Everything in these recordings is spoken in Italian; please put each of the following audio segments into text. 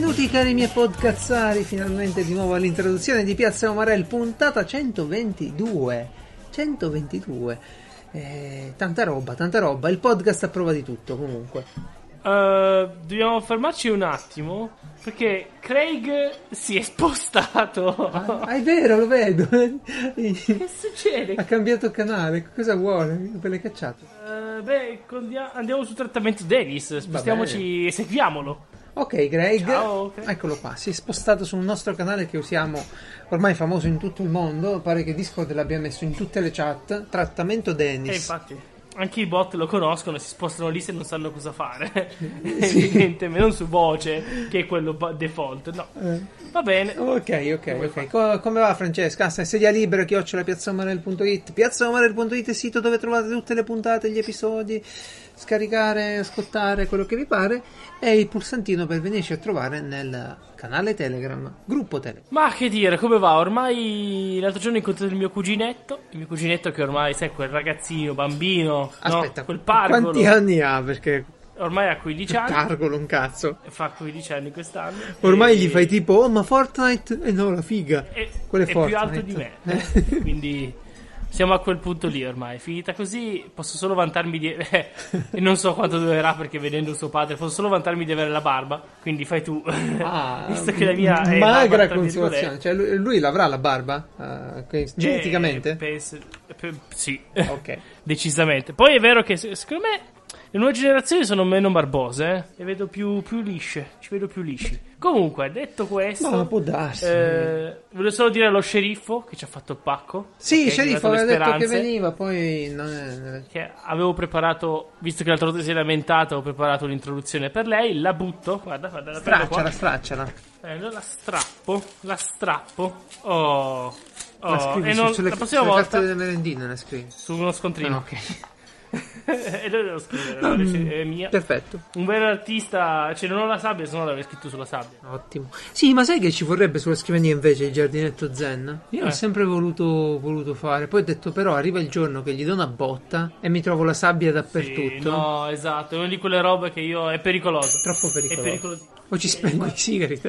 Benvenuti cari miei podcazzari, finalmente di nuovo all'introduzione di Piazza Omarel, puntata 122. 122. Eh, tanta roba, tanta roba. Il podcast a prova di tutto comunque. Uh, dobbiamo fermarci un attimo perché Craig si è spostato. Ah, è vero, lo vedo. che succede? Ha cambiato canale. Cosa vuole? Per le cacciate. Uh, beh, condia- andiamo sul trattamento Davis. Spostiamoci e seguiamolo. Ok, Greg, Ciao, eccolo qua. Si è spostato sul nostro canale che usiamo ormai famoso in tutto il mondo. Pare che Discord l'abbia messo in tutte le chat. Trattamento E Dennis. infatti, anche i bot lo conoscono e si spostano lì se non sanno cosa fare. Evidentemente, non su voce, che è quello default. No, Eh, va bene. Ok, ok, ok. Co- come va Francesca? Ah, sedia libera, chiocciola piazzaomarel.it. Piazzaomarel.it è il sito dove trovate tutte le puntate, gli episodi, scaricare, ascoltare, quello che vi pare. E il pulsantino per venirci a trovare nel canale Telegram, gruppo Telegram. Ma che dire, come va? Ormai l'altro giorno ho incontrato il mio cuginetto. Il mio cuginetto che ormai, sai, quel ragazzino, bambino, Aspetta, no? quel pargolo. quanti anni ha? Perché Ormai ha 15 anni. pargolo un cazzo. Fa 15 anni quest'anno. Ormai E- gli fai tipo, oh ma Fortnite, eh no la figa. È, Quello è è più Fortnite. alto di me. Quindi siamo a quel punto lì ormai. Finita così, posso solo vantarmi di. eh, e non so quanto durerà perché vedendo suo padre, posso solo vantarmi di avere la barba. Quindi fai tu. Ah, Visto che la mia è magra consolazione. Cioè, lui, lui l'avrà la barba? Que- geneticamente? Eh, penso- pe- sì, Ok. decisamente. Poi è vero che se- secondo me le nuove generazioni sono meno barbose, eh? Le vedo più, più lisce. Ci vedo più lisci. Comunque, detto questo, No, può darsi. eh, volevo solo dire allo sceriffo che ci ha fatto il pacco. Sì, ok, sceriffo aveva detto che veniva, poi non è... Che avevo preparato, visto che l'altra volta si è lamentato, ho preparato un'introduzione per lei. La butto. Guarda, guarda, la Stracciala, stracciala. Eh, allora la strappo, la strappo. Oh, oh. La scrivi e su- non, sulle, la prossima volta carte delle merendine, la scrivi. su uno scontrino. Ah, ok. e lo devo scrivere, no, è mia. Perfetto, Un vero artista, cioè non ho la sabbia, se no l'avrei scritto sulla sabbia. ottimo. Sì, ma sai che ci vorrebbe sulla scrivania invece il giardinetto zen? Io Eh. l'ho sempre voluto, voluto fare, poi ho detto però arriva il giorno che gli do una botta e mi trovo la sabbia Sì, dappertutto. no, esatto, è una di quelle robe che io è pericoloso. Troppo È pericoloso. pericoloso. O ci spengo i sigari.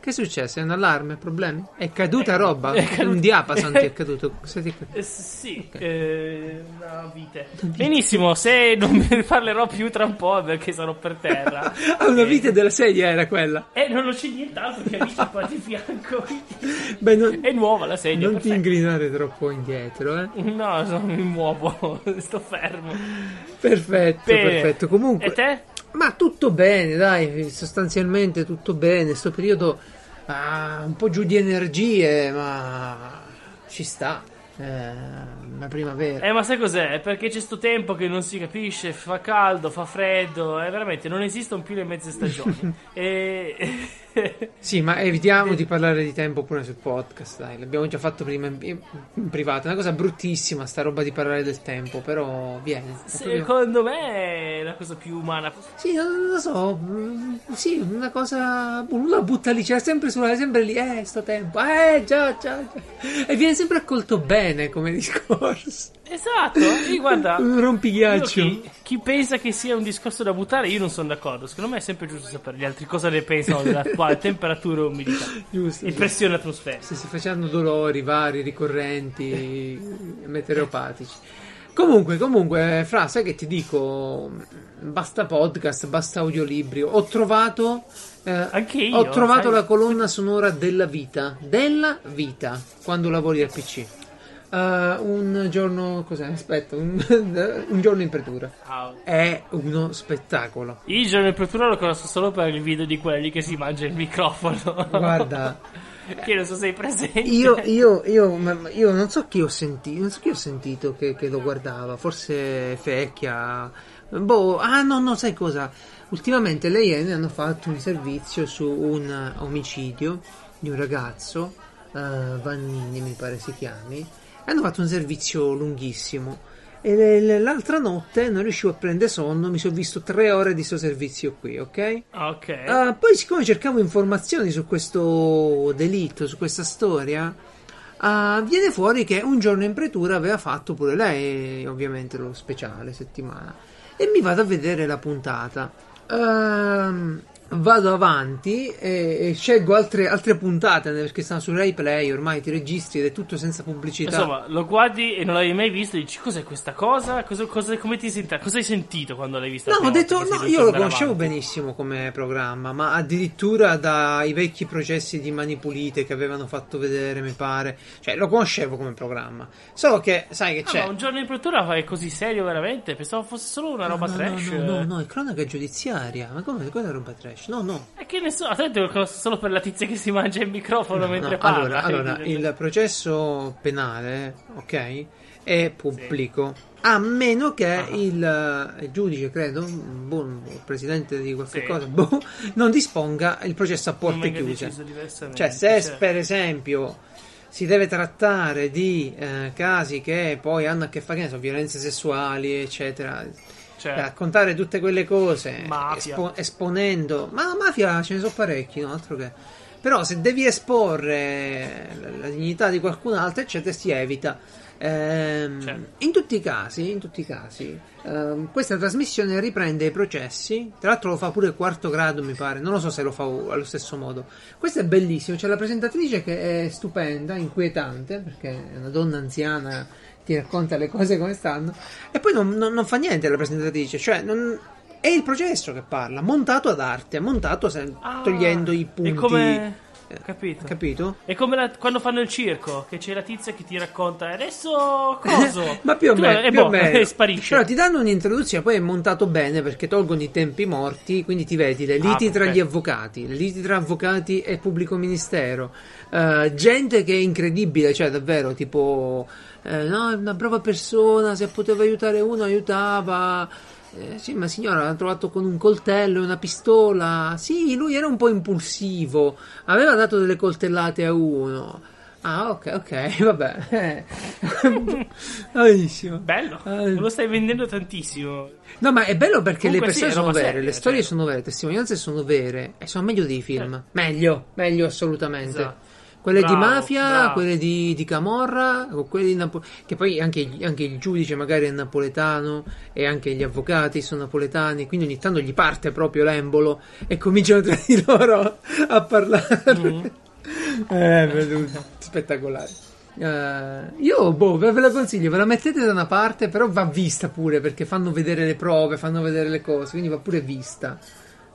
Che è successo? È un allarme? Problemi? È caduta roba? è caduta- Un diapason ti è caduto. Cosa ti è caduto? Eh, sì, eh, una vite. Benissimo, se non ne parlerò più tra un po' è perché sarò per terra. Ah, una vite della sedia era quella. E non c'è nient'altro che amici qua di fianco. Beh, non, È nuova la sedia. non ti perfetto. ingrinare troppo indietro, eh. No, non mi muovo, sto fermo. Perfetto, Bene. perfetto. Comunque, E te? Ma tutto bene, dai, sostanzialmente tutto bene. Sto periodo ah, un po' giù di energie, ma ci sta. Eh, la primavera. Eh, ma sai cos'è? È Perché c'è sto tempo che non si capisce, fa caldo, fa freddo, e veramente non esistono più le mezze stagioni. e... Sì, ma evitiamo di parlare di tempo pure sul podcast, dai, l'abbiamo già fatto prima in, in- privato. È una cosa bruttissima sta roba di parlare del tempo, però viene. È proprio- Secondo me è la cosa più umana. Sì, non lo so, mm, sì, una cosa, uno butta lì, c'è sempre, sulla, sempre lì, eh, sto tempo, eh, già, già, già. E viene sempre accolto bene come discorso. Esatto, sì, guarda. Rompighiaccio. Chi, chi pensa che sia un discorso da buttare, io non sono d'accordo. Secondo me è sempre giusto sapere gli altri cosa ne pensano dell'attuale temperatura e umidità Giusto. e pressione atmosferica. Se si facendo dolori vari, ricorrenti, meteoropatici. Comunque, comunque, Fra, sai che ti dico? Basta podcast, basta audiolibri. Ho trovato. eh, Anche io, Ho trovato sai? la colonna sonora della vita. Della vita. Quando lavori al PC. Eh, un giorno. Cos'è? Aspetta, un, un giorno in pretura. È uno spettacolo. Il giorno di apertura lo conosco solo per il video di quelli che si mangia il microfono. Guarda. che non so se sei presente. Io, io, io, io non so chi ho sentito, non so chi ho sentito che, che lo guardava, forse Fecchia. Boh, ah no, no, sai cosa? Ultimamente le Iene hanno fatto un servizio su un omicidio di un ragazzo, eh, Vannini mi pare si chiami, hanno fatto un servizio lunghissimo. E l'altra notte non riuscivo a prendere sonno, mi sono visto tre ore di sto servizio qui, ok? Ah, Ok. Ah, poi, siccome cercavo informazioni su questo delitto, su questa storia, ah, viene fuori che un giorno in pretura aveva fatto pure lei, ovviamente lo speciale settimana. E mi vado a vedere la puntata. Ehm, vado avanti e, e scelgo altre, altre puntate perché stanno su Rai Play ormai ti registri ed è tutto senza pubblicità Insomma, lo guardi e non l'avevi mai visto e dici cos'è questa cosa? Cosa, cosa- come ti senti? Cosa hai sentito quando l'hai vista? No, ho detto, no, io lo conoscevo avanti? benissimo come programma, ma addirittura dai vecchi processi di Mani Pulite che avevano fatto vedere, mi pare. Cioè, lo conoscevo come programma. Solo che, sai che Ah, c'è. ma un giorno in prottura è così serio veramente? Pensavo fosse solo una roba no, trash. No, no, no, è cronaca giudiziaria. Ma come? Cosa è roba trash? No, no. E che ne so, attento, conosco solo per la tizia che si mangia il microfono mentre No, parla. allora, allora, il processo penale, ok, è pubblico. A meno che Ah. il, il giudice, credo, boh, il presidente di qualche Sì. cosa, boh, non disponga il processo a porte chiuse. Cioè, se Cioè, per esempio si deve trattare di eh, casi che poi hanno a che fare, che ne so, violenze sessuali, eccetera, cioè, raccontare tutte quelle cose espo- esponendo, ma la mafia ce ne sono parecchi, no? Altro che. Però se devi esporre la, dignità di qualcun altro, eccetera, si evita. Ehm, Certo. In tutti i casi, in tutti i casi ehm, questa trasmissione riprende i processi. Tra l'altro lo fa pure quarto grado, mi pare. Non lo so se lo fa allo stesso modo. Questo è bellissimo. C'è la presentatrice che è stupenda, inquietante, perché è una donna anziana, ti racconta le cose come stanno. E poi non, non- non fa niente la presentatrice, cioè non- è il processo che parla, montato ad arte, montato se- ah, togliendo i punti. È come... Eh, Capito. Capito? È come la- quando fanno il circo, che c'è la tizia che ti racconta "E adesso coso? Ma più o Tu- meno, e più o boh, meno. e sparisce. Però ti danno un'introduzione, poi è montato bene perché tolgono i tempi morti, quindi ti vedi le liti Ah, tra perfetto. gli avvocati, le liti tra avvocati e pubblico ministero, eh, gente che è incredibile, cioè davvero tipo, eh, no, è una brava persona, se poteva aiutare uno aiutava. Eh, sì, ma signora l'ha trovato con un coltello e una pistola. Sì, lui era un po' impulsivo, aveva dato delle coltellate a uno. Ah, ok, ok, vabbè. Benissimo. Bello, Eh. lo stai vendendo tantissimo. No, ma è bello perché Comunque le sì, persone è sono vere, seria, le storie cioè. sono vere, le testimonianze sono vere e sono meglio dei film. Eh. Meglio, meglio assolutamente. Esatto. Quelle di Bravo, mafia, bravo. quelle di, di Camorra, quelle di Napo- che poi anche, il- anche il giudice magari è napoletano e anche gli avvocati sono napoletani, quindi ogni tanto gli parte proprio l'embolo e cominciano tra di loro a parlare. Mm. Eh, spettacolare. Eh, io boh, ve la consiglio, ve la mettete da una parte, però va vista pure perché fanno vedere le prove, fanno vedere le cose, quindi va pure vista.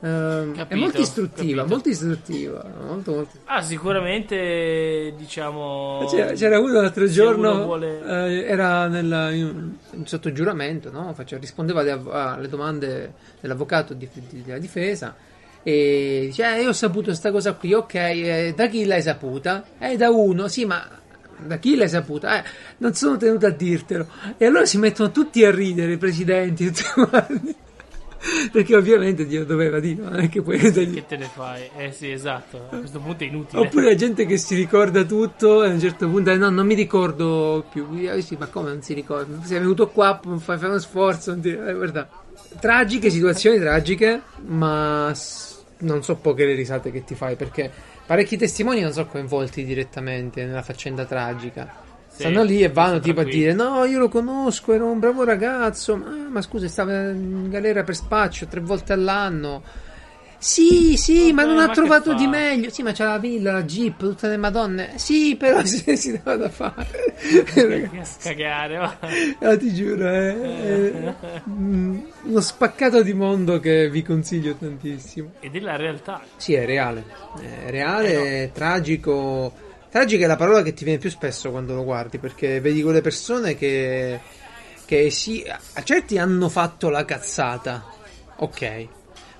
Eh, è Capito, molto istruttiva, capito. molto istruttiva, molto, molto. Ah, sicuramente, diciamo... C'era, c'era uno l'altro giorno, uno vuole- eh, era nella, in- sotto giuramento, no? Faceva- rispondeva alle domande dell'avvocato di- di- della difesa e dice, eh, io ho saputo questa cosa qui, ok, eh, da chi l'hai saputa? Eh, da uno, sì, ma da chi l'hai saputa? Eh, non sono tenuto a dirtelo. E allora si mettono tutti a ridere, i presidenti, tutti quanti. Perché ovviamente Dio doveva dire, non è che puoi dargli- Che te ne fai? Eh sì, esatto. A questo punto è inutile. Oppure la gente che si ricorda tutto e a un certo punto eh, no, non mi ricordo più. Eh, sì, ma come non si ricorda? Sei venuto qua, fai, fai uno sforzo. non ti- eh, guarda. Tragiche, situazioni tragiche, ma non so poche le risate che ti fai perché parecchi testimoni non sono coinvolti direttamente nella faccenda tragica. Stanno lì e vanno tipo a dire: No, io lo conosco, era un bravo ragazzo. Ma, ma scusa, stava in galera per spaccio tre volte all'anno. Sì, sì, ma Vabbè, non ha ma che trovato di meglio. Sì, ma c'ha la villa, la jeep, tutte le madonne. Sì, però si, si dava da fare. Cagare, va. Ah, ti giuro, è mm, uno spaccato di mondo che vi consiglio tantissimo. Ed è la realtà. Sì, è reale. È reale, è tragico. Tragica è la parola che ti viene più spesso quando lo guardi, perché vedi quelle persone che, che sì, a certi hanno fatto la cazzata, ok,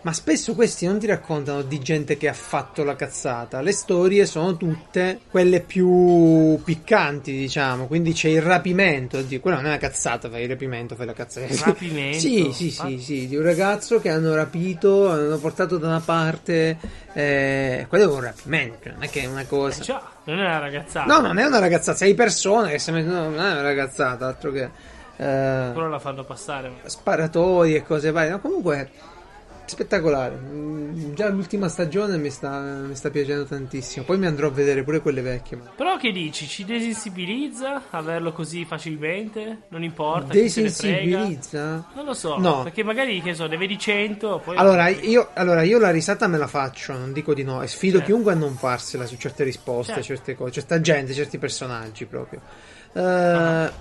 ma spesso questi non ti raccontano di gente che ha fatto la cazzata. Le storie sono tutte quelle più piccanti, diciamo. Quindi c'è il rapimento. Oddio, quella non è una cazzata, fai il rapimento, fai la cazzata. Rapimento? Sì, sì, sì, sì, di un ragazzo che hanno rapito, hanno portato da una parte. Eh, quello è un rapimento, non è che è una cosa. Già, non è una ragazzata. No, non è una ragazzata, sei persone che si mettono. Non è una ragazzata, altro che. eh, Però la fanno passare. sparatori e cose varie. No, comunque spettacolare. Mm, Già l'ultima stagione mi sta, mi sta piacendo tantissimo. Poi mi andrò a vedere pure quelle vecchie. Ma... Però che dici? Ci desensibilizza averlo così facilmente? Non importa. Desensibilizza? Non lo so, No. perché magari che so, ne vedi 100, poi Allora io, allora, io la risata me la faccio, non dico di no, e sfido Certo. chiunque a non farsela su certe risposte, Certo. certe cose, certa gente, certi personaggi proprio. Eh, Ah.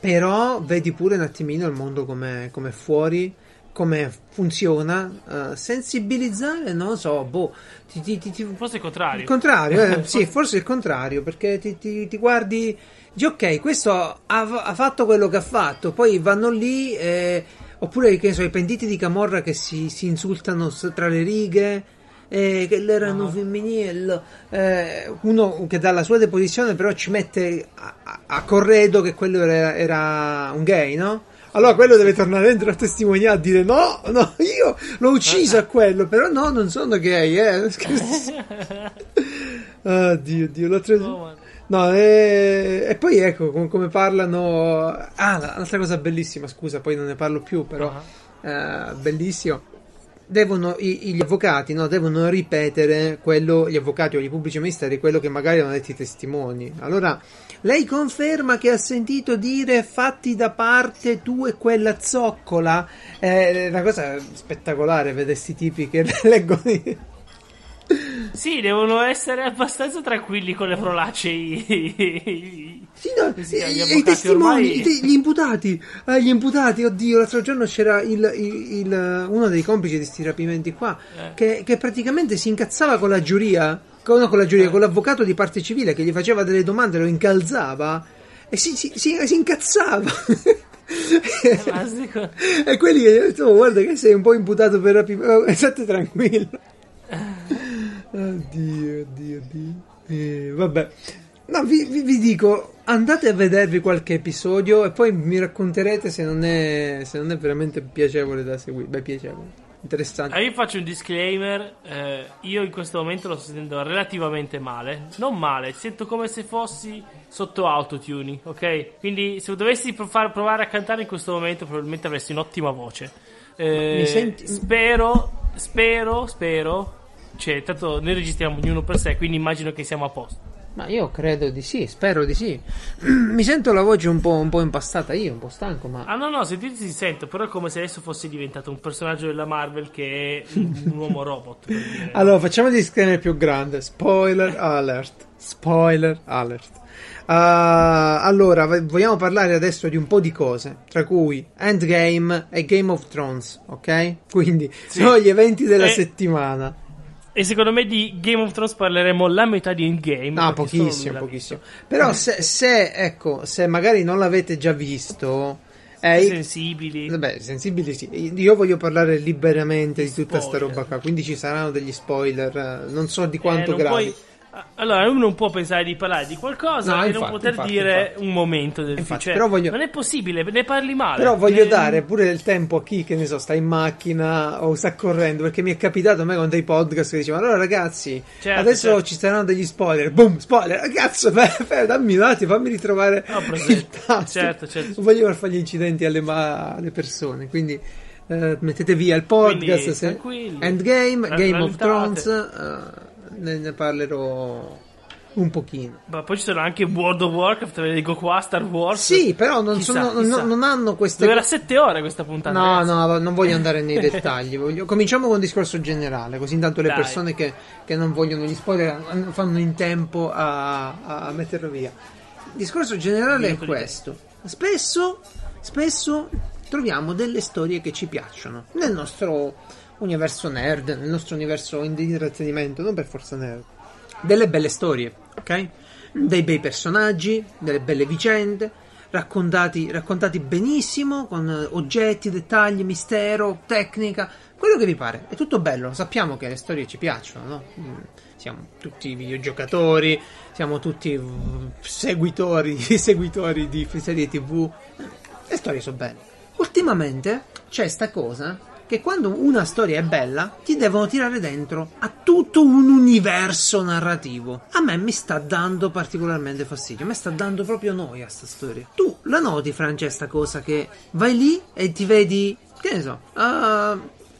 Però vedi pure un attimino il mondo come è fuori, come funziona. eh, sensibilizzare, non lo so, boh, ti, ti- ti- ti- forse il contrario. il contrario, eh, sì, forse il contrario, perché ti, ti- ti guardi, dici ok, questo ha, ha fatto quello che ha fatto, poi vanno lì, eh, oppure che ne so, i pentiti di Camorra che si, si insultano tra le righe, eh, che l'erano Ah. femminile, eh, uno che dà la sua deposizione però ci mette a, a- a corredo che quello era, era un gay, no? Allora quello deve tornare dentro a testimoniare a dire no, no, io l'ho ucciso a quello, però no, non sono gay, eh. Scherzo. Oddio, Dio, l'altro Oh, man. No, e, e poi ecco com- come parlano. Ah, l'altra cosa bellissima, scusa, poi non ne parlo più, però Ah. eh, bellissimo. Devono, i- gli avvocati no, devono ripetere quello, gli avvocati o gli pubblici ministeri, quello che magari hanno detto i testimoni. Allora, lei conferma che ha sentito dire fatti da parte tu e quella zoccola? È una cosa spettacolare vedere questi tipi che leggono. Sì, devono essere abbastanza tranquilli con le parolacce. Sì, no, Sì, i, i testimoni, ormai- gli imputati, eh, gli imputati, oddio, l'altro giorno c'era il, il- il- uno dei complici di sti rapimenti qua Eh. che, che praticamente si incazzava con la giuria, con, no, con la giuria, Eh. con l'avvocato di parte civile che gli faceva delle domande, lo incalzate e si, si- si- si incazzava. co- e quelli gli hanno detto, "Oh, guarda che sei un po' imputato per rapimento, oh, state tranquillo. Oddio, oddio, oddio. Eh, vabbè. No, vi, vi- vi dico, andate a vedervi qualche episodio e poi mi racconterete se non è, se non è veramente piacevole da seguire. Beh, piacevole, interessante. Ah, io faccio un disclaimer. eh, io in questo momento lo sto sentendo relativamente male. Non male, sento come se fossi sotto autotune, ok? Quindi se dovessi pro- far- provare a cantare in questo momento, probabilmente avresti un'ottima voce. Eh, Mi senti- Spero, spero, spero. Cioè, tanto noi registriamo ognuno per sé, quindi immagino che siamo a posto. Ma io credo di sì, spero di sì. Mi sento la voce un po', un po' impastata io, un po' stanco, ma... Ah no no, sentirti si sento, però è come se adesso fossi diventato un personaggio della Marvel che è un uomo robot. Allora, facciamo il disclaimer più grande. Spoiler alert. Spoiler alert. Ah, allora, vogliamo parlare adesso di un po' di cose, tra cui Endgame e Game of Thrones, ok? Quindi Sì. sono gli eventi della E- settimana. E secondo me di Game of Thrones parleremo la metà di Endgame. No, pochissimo, pochissimo. Però se, se, ecco, se magari non l'avete già visto, eh. Sensibili. Vabbè, sensibili sì. Io voglio parlare liberamente di tutta sta Spoiler. roba qua, quindi ci saranno degli spoiler, eh, non so di quanto Eh, gravi. puoi- Allora, uno non può pensare di parlare di qualcosa No, e infatti, non poter infatti, dire infatti. un momento del film. Cioè, però voglio- Non è possibile, ne parli male. Però voglio Eh, dare pure il tempo a chi, che ne so, sta in macchina o sta correndo, perché mi è capitato a me con dei podcast che dicevano, allora ragazzi, Certo, adesso certo. ci saranno degli spoiler, boom, spoiler, cazzo, beh, beh, dammi un attimo, fammi ritrovare Ho il presente. tasto. Certo, certo. Non voglio far fare gli incidenti alle, ma- alle persone, quindi eh, mettete via il podcast, Quindi, se-. Endgame, Game of. Thrones, eh, ne, ne parlerò un pochino. Ma poi ci sono anche World of Warcraft, ve le dico qua, Star Wars. Sì, però non, Chissà, sono- non- chissà. non hanno queste Doveva 7 ore questa puntata. No, ragazzi. no, non voglio andare nei dettagli. voglio- Cominciamo con un discorso generale, così intanto le Dai. persone che, che non vogliono gli spoiler fanno in tempo a, a metterlo via. Il discorso generale è questo. Spesso, spesso troviamo delle storie che ci piacciono nel nostro universo nerd, nel nostro universo di intrattenimento, non per forza nerd. Delle belle storie, ok? Dei bei personaggi, delle belle vicende, raccontati, raccontati benissimo, con oggetti, dettagli, mistero, tecnica, quello che vi pare. È tutto bello, sappiamo che le storie ci piacciono, no? Mm, Siamo tutti videogiocatori, siamo tutti seguitori, seguitori di serie tv. Le storie sono belle. Ultimamente c'è sta cosa che quando una storia è bella ti devono tirare dentro a tutto un universo narrativo. A me mi sta dando particolarmente fastidio, mi sta dando proprio noia sta storia. Tu la noti, Francia, sta cosa che vai lì e ti vedi, che ne so, ah,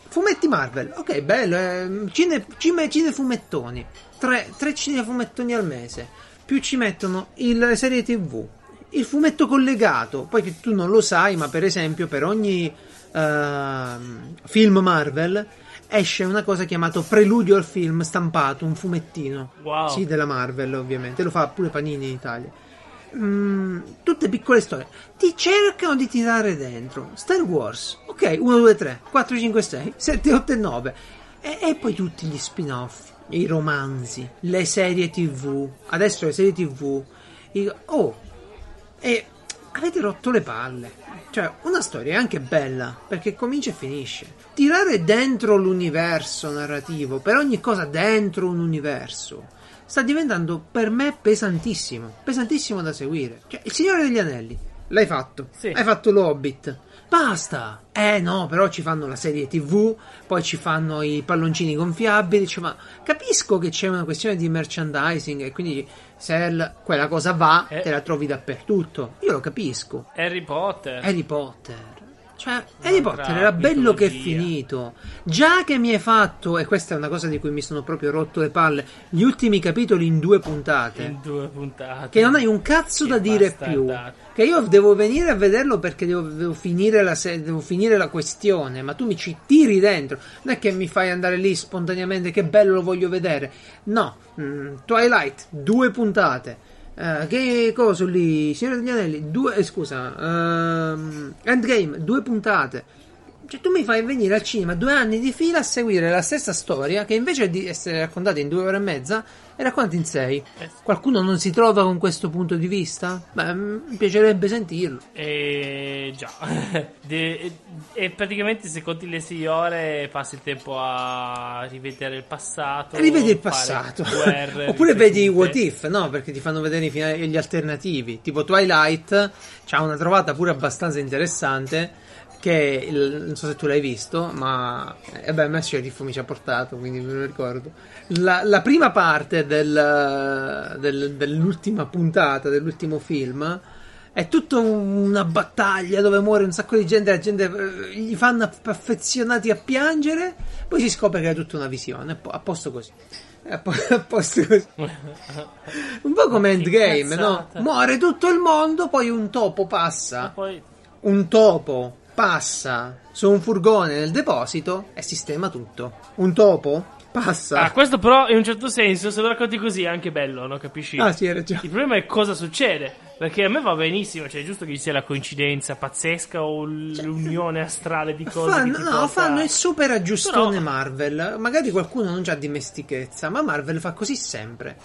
fumetti Marvel, ok, bello, eh, cine, cine, cinefumettoni, tre, tre cinefumettoni al mese, più ci mettono il- le serie tv, il fumetto collegato, poi che tu non lo sai, ma per esempio per ogni ehm, film Marvel esce una cosa chiamata preludio al film stampato, un fumettino. Wow. Sì, della Marvel ovviamente, lo fa pure Panini in Italia. Mm, tutte piccole storie. Ti cercano di tirare dentro. Star Wars, ok, 1, 2, 3, 4, 5, 6, 7, 8 e 9. E, e poi tutti gli spin-off, i romanzi, le serie tv. Adesso le serie tv. i- oh, e avete rotto le palle. Cioè, una storia è anche bella, perché comincia e finisce. Tirare dentro l'universo narrativo, per ogni cosa dentro un universo, sta diventando per me pesantissimo. Pesantissimo da seguire. Cioè, il Signore degli Anelli, l'hai fatto. Sì. Hai fatto l'Hobbit. Basta! Eh no, però ci fanno la serie TV, poi ci fanno i palloncini gonfiabili. Cioè, ma capisco che c'è una questione di merchandising e quindi se quella cosa va, Eh. te la trovi dappertutto. Io lo capisco. Harry Potter. Harry Potter. Cioè, Harry Potter era bello che è mitologia. finito. Già che mi hai fatto, e questa è una cosa di cui mi sono proprio rotto le palle, gli ultimi capitoli in due puntate. in due puntate. Che non hai un cazzo Che da dire più. Che io devo venire a vederlo perché devo, devo finire la devo finire la questione. Ma tu mi ci tiri dentro. Non è che mi fai andare lì spontaneamente. Che bello lo voglio vedere. No. Mm, Twilight, due puntate. Eh, che cosa lì? Signore degli Anelli, due. eh, scusa. ehm, Endgame, due puntate. Cioè, tu mi fai venire al cinema due anni di fila a seguire la stessa storia che invece di essere raccontata in due ore e mezza è raccontata in sei. Eh. Qualcuno non si trova con questo punto di vista? Beh, mm, mi piacerebbe sentirlo. E già. De- e praticamente se conti le 6 ore passi il tempo a rivedere il passato. Rivedi il passato. guerre Oppure vedi i what if, no? Perché ti fanno vedere gli alternativi. Tipo Twilight c'ha una trovata pure abbastanza interessante. Che il- non so se tu l'hai visto, ma eh, beh, a me Sheriff mi ci ha portato, quindi me lo ricordo. La, la prima parte del- del- dell'ultima puntata, dell'ultimo film, è tutta una battaglia dove muore un sacco di gente, la gente eh, gli fanno aff- affezionati a piangere, poi si scopre che è tutta una visione, a po- a posto così. A po- a posto così. Un po' come Endgame, no? Muore tutto il mondo, poi un topo passa. poi Un topo passa su un furgone nel deposito e sistema tutto. Un topo passa. Ah, questo però in un certo senso, se lo racconti così è anche bello, no? Capisci? Ah, sì, hai ragione. Il problema è cosa succede. Perché a me va benissimo, cioè è giusto che ci sia la coincidenza pazzesca o l'unione astrale di cose. Fanno, no, porta- fanno il super aggiustone Però- Marvel. Magari qualcuno non ha dimestichezza, ma Marvel fa così sempre.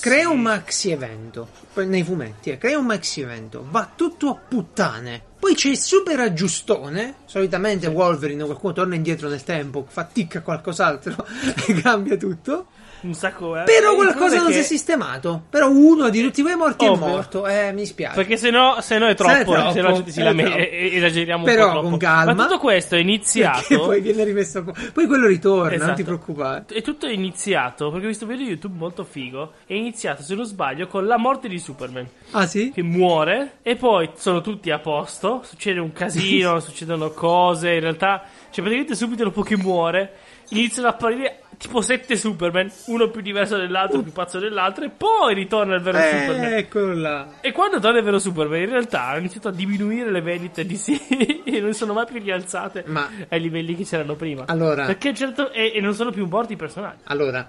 Crea un maxi evento nei fumetti, eh, crea un maxi evento, va tutto a puttane. Poi c'è il super aggiustone. Solitamente Wolverine qualcuno torna indietro nel tempo, fa ticca qualcos'altro e cambia tutto. Un sacco, eh. Però qualcosa non è si è che- sistemato. Però uno di tutti quei morti Ovvio. è morto. Eh, mi spiace. Perché se no, se no è troppo, Se troppo, se no gente si se è lame- troppo. e- e- esageriamo Però un po' troppo. con calma. Ma tutto questo è Perché iniziato. poi viene rimesso. po- Poi quello ritorna, non Esatto. ti preoccupare. E tutto è iniziato perché ho visto un video YouTube molto figo. È iniziato, se non sbaglio, con la morte di Superman. Ah, sì? Che muore e poi sono tutti a posto. Succede un casino, succedono cose. In realtà, cioè, praticamente subito dopo che muore, iniziano ad apparire tipo sette Superman, uno più diverso dell'altro, più pazzo dell'altro, e poi ritorna il vero Superman. Eh, eccolo là. E quando torna il vero Superman, in realtà ha iniziato a diminuire le vendite di sì e non sono mai più rialzate Ma- ai livelli che c'erano prima. Allora- perché certo, e, e non sono più morti i personaggi. Allora,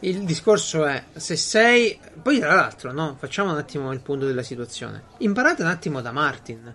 il discorso è se sei. Poi, tra l'altro, no? Facciamo un attimo il punto della situazione. Imparate un attimo da Martin.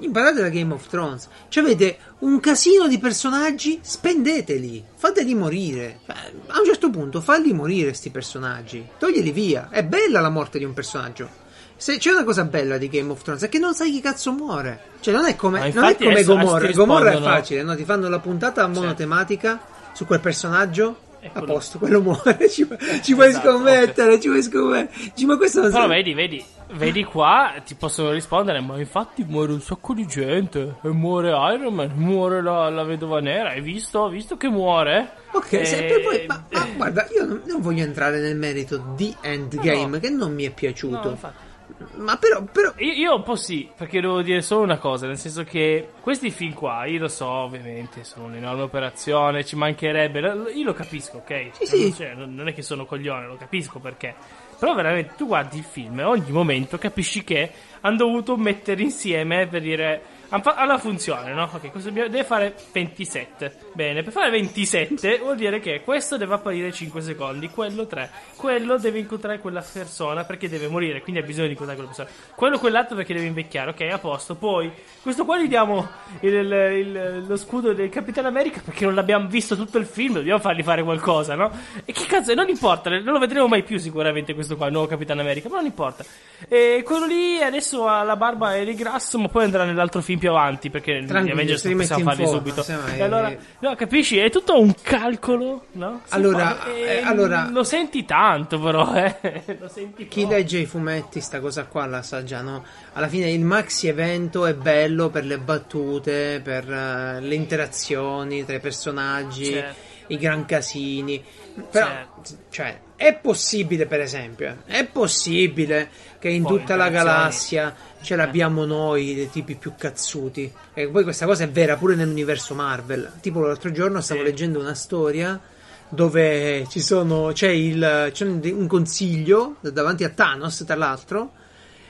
Imparate da Game of Thrones. Cioè, avete un casino di personaggi, spendeteli, fateli morire. Beh, a un certo punto, falli morire questi personaggi. Toglieli via. È bella la morte di un personaggio. Se c'è una cosa bella di Game of Thrones è che non sai chi cazzo muore. Cioè, non è come, non è come Gomorra. Gomorra è facile, no? Ti fanno la puntata monotematica su quel personaggio. E A posto, quello muore. Ci, ci puoi Esatto, scommettere, ci puoi scommettere. Ci- ma questo non Però sa- vedi, vedi, vedi qua, ti possono rispondere, ma infatti muore un sacco di gente. E muore Iron Man, muore la, la vedova nera. Hai visto? Hai visto che muore? Ok, E- se- per poi, ma, ma guarda, io non, non voglio entrare nel merito di Endgame, No. che non mi è piaciuto. No, infatti. Ma però, però Io, io un po' sì, perché devo dire solo una cosa, nel senso che questi film qua, io lo so ovviamente, sono un'enorme operazione, ci mancherebbe, io lo capisco, ok? Sì, sì. Cioè, non è che sono coglione, lo capisco perché. Però veramente tu guardi il film e ogni momento capisci che hanno dovuto mettere insieme per dire... han fa- Allora funziona, no? Ok, questo deve fare 27. Bene, per fare 27 vuol dire che questo deve apparire 5 secondi, quello 3. Quello deve incontrare quella persona perché deve morire, quindi ha bisogno di incontrare quella persona. Quello quell'altro perché deve invecchiare, ok, a posto. Poi, questo qua gli diamo il- il- il- lo scudo del Capitano America perché non l'abbiamo visto tutto il film, dobbiamo fargli fare qualcosa, no? E che cazzo, non importa, non lo vedremo mai più sicuramente questo qua, il nuovo Capitano America, ma non importa. E quello lì adesso ha la barba e il grasso, ma poi andrà nell'altro film più avanti perché gli Avengers si non possiamo farli forma, subito. E allora, no, capisci? È tutto un calcolo, no? Si Allora, fa- eh, allora- lo senti tanto, però, eh. Lo senti chi legge i fumetti sta cosa qua la sa già, no? Alla fine il maxi evento è bello per le battute, per eh, le interazioni tra i personaggi, Certo. i gran casini. Però, Certo. cioè, è possibile, per esempio, è possibile che in Poi, tutta la galassia ce l'abbiamo noi, dei tipi più cazzuti. E poi questa cosa è vera pure nell'universo Marvel. Tipo l'altro giorno stavo Sì. leggendo una storia dove ci sono, c'è, il, c'è un, un consiglio davanti a Thanos, tra l'altro,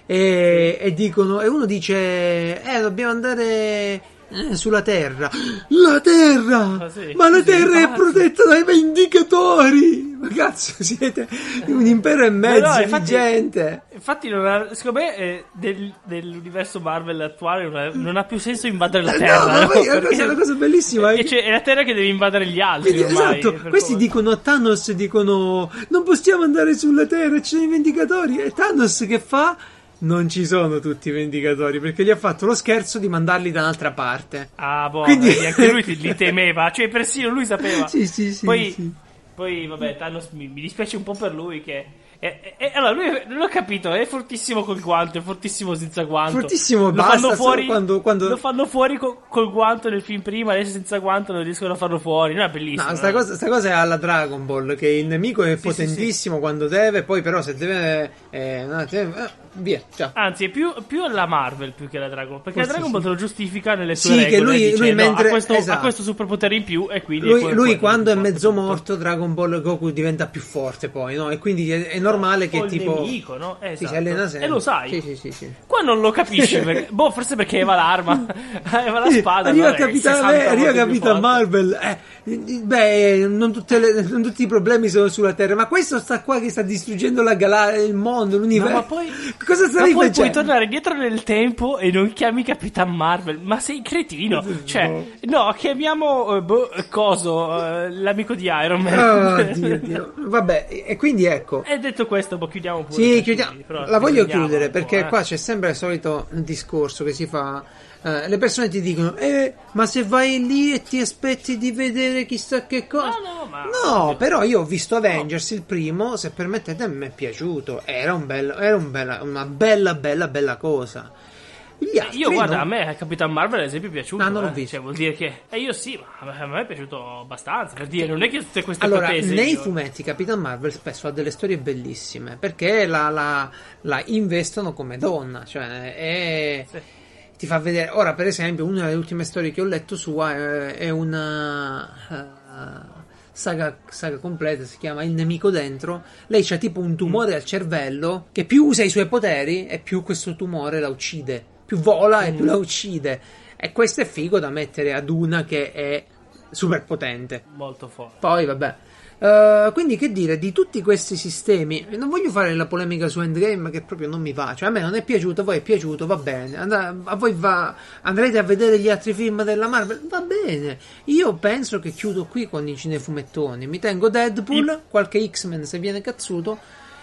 e, e dicono, e uno dice, eh, dobbiamo andare eh, sulla Terra. La Terra! Ah, sì? Ma la Sì, Terra è protetta dai Vendicatori! Ma cazzo, siete un impero e mezzo no, di infatti- gente! Infatti, non ha- secondo me, eh, del- dell'universo Marvel attuale non ha, non ha più senso invadere la Eh, Terra. no, ma poi è una cosa, una cosa bellissima. E c'è- è la Terra che deve invadere gli altri. Quindi, ormai, esatto, questi come- dicono a Thanos, dicono non possiamo andare sulla Terra, ci sono i Vendicatori. E Thanos che fa? Non ci sono tutti i Vendicatori perché gli ha fatto lo scherzo di mandarli da un'altra parte. Ah, boh, Quindi- anche lui li temeva, cioè persino lui sapeva. Sì, sì, sì, Poi, sì. poi vabbè, Thanos mi, mi dispiace un po' per lui che... è- è- allora, lui, non l'ho capito, è fortissimo col guanto, è fortissimo senza guanto. Fortissimo, lo basta, fanno fuori, quando- quando- Lo fanno fuori co- col guanto nel film prima, adesso senza guanto non riescono a farlo fuori. No, è bellissimo. No, sta no? cosa, sta cosa è alla Dragon Ball, che il nemico è sì, potentissimo quando deve, poi però se deve... eh, no, te- eh, via, ciao. Anzi, è più, più alla Marvel più che alla Dragon Ball. Perché Forse la Dragon Ball sì. te lo giustifica nelle sue Sì, che regole. lui- dice, lui mentre- ha, questo, esatto. ha questo superpotere in più e quindi... Lui, que- lui quello quando è che mezzo porta tutto. morto, Dragon Ball Goku diventa più forte poi, no? E quindi è, è normale che O il tipo... nemico, no? Eh, esatto. si allena sempre. E lo sai. Sì, sì, sì, sì. Qua non lo capisci. perché- boh, forse perché Eva l'arma. Eva la spada. arriva allora è Capitan, 60 eh, arriva Capitan. Marvel. Eh, beh, non, tutte le- non tutti i problemi sono sulla Terra, ma questo sta qua che sta distruggendo la gala- il mondo, l'universo. No, ma poi, Cosa ma stai poi facendo? puoi tornare dietro nel tempo e non chiami Capitan Marvel. Ma sei cretino. Cioè, no, chiamiamo eh, boh, coso, eh, l'amico di Iron Man. Oh, Dio, Dio. Vabbè, e quindi ecco. E detto questo, boh, chiudiamo pure. Sì, chiudiamo. però La voglio chiudere perché eh. qua c'è sempre il solito discorso che si fa. Eh, le persone ti dicono, eh, ma se vai lì e ti aspetti di vedere chissà che cosa. No, no, ma- No, però io ho visto Avengers il primo, se permettete, mi è piaciuto. Era, un bello- era un bella- una bella, bella, bella cosa. Altri Io guarda, no. a me Capitan Marvel ad esempio è piaciuto. Ah, non l'ho eh. visto. Cioè, vuol dire che. E io sì, ma a me è piaciuto abbastanza. Per dire, non è che tutte queste Allora, pretese nei io- fumetti Capitan Marvel spesso ha delle storie bellissime perché la, la- la investono come donna, cioè è- Sì. ti fa vedere. Ora, per esempio, una delle ultime storie che ho letto sua è, è una eh, saga, saga completa, si chiama Il nemico dentro. Lei c'ha tipo un tumore al cervello che più usa i suoi poteri e più questo tumore la uccide. Più vola e più la uccide. E questo è figo da mettere ad una che è super potente. Molto forte. Poi, vabbè. Eh, quindi, che dire di tutti questi sistemi? Non voglio fare la polemica su Endgame che proprio non mi va. Cioè, a me non è piaciuto, a voi è piaciuto, va bene. Andrà- a voi va. Andrete a vedere gli altri film della Marvel? Va bene. Io penso che chiudo qui con i cinefumettoni. Mi tengo Deadpool, qualche X-Men se viene cazzuto.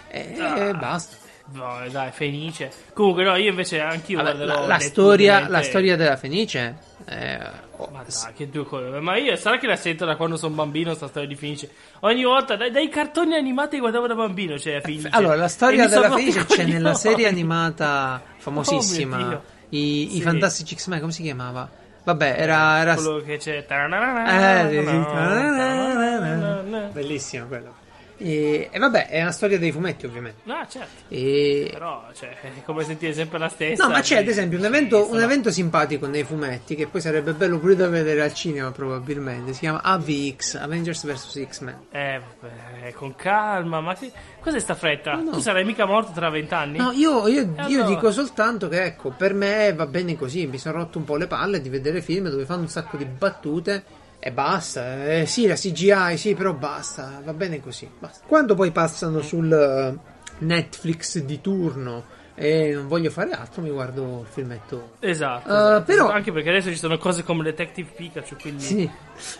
E Ah. basta. No, dai, Fenice. Comunque, no, io invece anch'io Vabbè, guarderò. la, la storia, la storia della Fenice. eh, oh, Ma dai, che due cose. Ma io sarà che la sento da quando sono bambino sta storia di Fenice. Ogni volta dai, dai cartoni animati che guardavo da bambino c'è Fenice. Allora, la storia della i Fenice c'è coglioni. nella serie animata Oh famosissima. Dio. I, i Sì. Fantastici X-Men, come si chiamava? Vabbè, era. era... Quello che c'è. Eh, sì. Bellissimo quello. E, e vabbè, è una storia dei fumetti, ovviamente. No, certo. E... Però, cioè, è come sentire sempre la stessa. No, ma c'è ad esempio un evento, un evento simpatico nei fumetti che poi sarebbe bello pure da vedere al cinema probabilmente. Si chiama AVX, Avengers vs X-Men. Eh, vabbè, con calma, ma che... cos'è sta fretta? No, no. Tu sarai mica morto tra vent'anni? No, io, io- E io allora? dico soltanto che ecco, per me va bene così. Mi sono rotto un po' le palle di vedere film dove fanno un sacco di battute e basta. Eh, sì, la CGI, sì, però basta. Va bene così. Basta. Quando poi passano sul eh, Netflix di turno e non voglio fare altro, mi guardo il filmetto. Esatto, Eh, esatto. però- Anche perché adesso ci sono cose come Detective Pikachu, quindi Sì.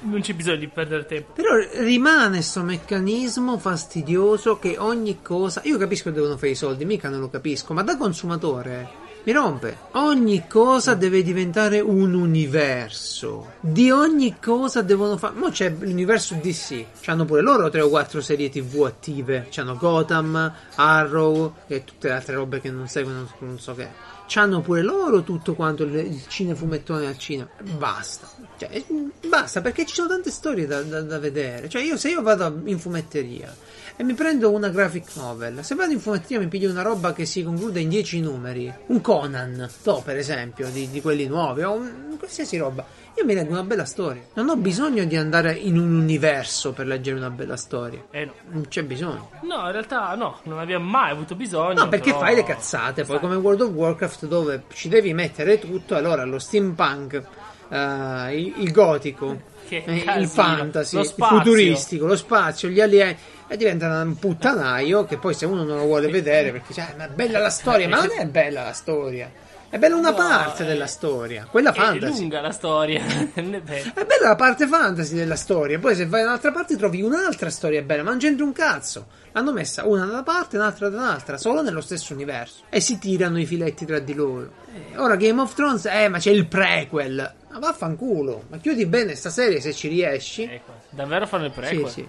non c'è bisogno di perdere tempo. Però rimane sto meccanismo fastidioso che ogni cosa. Io capisco che devono fare i soldi, mica non lo capisco, ma da consumatore mi rompe. Ogni cosa deve diventare un universo. Di ogni cosa devono fare. Mo c'è l'universo DC. C'hanno pure loro tre o quattro serie TV attive. C'hanno Gotham, Arrow e tutte le altre robe che non seguono, non so che. C'hanno pure loro tutto quanto il, il cinefumettone al cinema. Basta. Cioè, basta perché ci sono tante storie da, da- da vedere. Cioè, io se io vado in fumetteria e mi prendo una graphic novel, se vado in fumetteria mi piglio una roba che si conclude in 10 numeri, un Conan, to, per esempio, di, di quelli nuovi, o un- qualsiasi roba. Io mi leggo una bella storia. Non ho bisogno di andare in un universo per leggere una bella storia. Eh no. Non c'è bisogno. No, in realtà no, non abbiamo mai avuto bisogno. No, perché però- fai le cazzate, poi come World of Warcraft dove ci devi mettere tutto, allora lo steampunk, eh, il, il gotico, eh, il fantasy, Lo il futuristico, lo spazio, gli alieni, e diventa un puttanaio che poi se uno non lo vuole vedere perché dice, "Ah, ma è bella la storia, ma non è bella la storia, è bella una No, parte è- della storia, quella È fantasy. lunga la storia. È. È bella la parte fantasy della storia, poi se vai da un'altra parte trovi un'altra storia bella, ma non c'entra un cazzo. L'hanno messa una da una parte e un'altra da un'altra, solo nello stesso universo. E si tirano i filetti tra di loro. Eh, ora Game of Thrones, eh, ma c'è il prequel. Ma vaffanculo, ma chiudi bene sta serie se ci riesci. Ecco, davvero fanno il Sì, prequel? sì.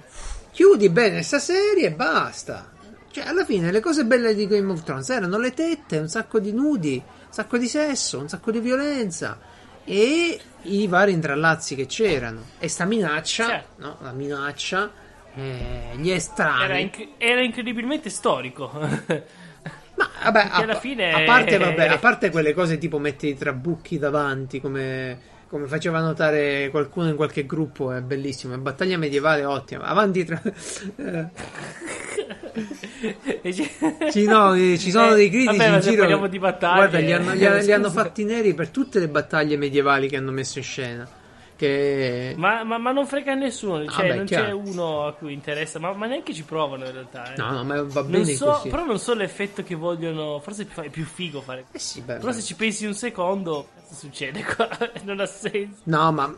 Chiudi bene sta serie e basta. Cioè, alla fine le cose belle di Game of Thrones erano le tette, un sacco di nudi, un sacco di sesso, un sacco di violenza e i vari intrallazzi che c'erano. E sta minaccia, Certo. no? La minaccia, eh, gli Era, estranei. inc- era incredibilmente storico. Ma vabbè, a, alla fine- a parte, vabbè, a parte quelle cose tipo metti i trabucchi davanti come, come faceva notare qualcuno in qualche gruppo, è bellissimo. È battaglia medievale ottima. Avanti tra. ci- no, eh, ci sono Eh, dei critici vabbè, in giro. parliamo di battaglie, Guarda, li hanno, li li hanno fatti neri per tutte le battaglie medievali che hanno messo in scena. Che ma, ma- ma non frega a nessuno, cioè Vabbè, non chiaro. c'è uno a cui interessa, ma, ma neanche ci provano in realtà. eh. no, no, ma va Non bene so, così. però non so l'effetto che vogliono. Forse è più, figo fare. Eh sì, beh, Però se ci pensi un secondo, cosa succede qua? non ha senso. No, ma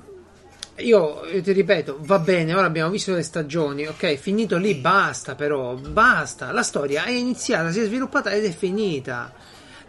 io eh, ti ripeto, va bene, ora abbiamo visto le stagioni, ok, finito lì, basta però, basta. La storia è iniziata, si è sviluppata ed è finita.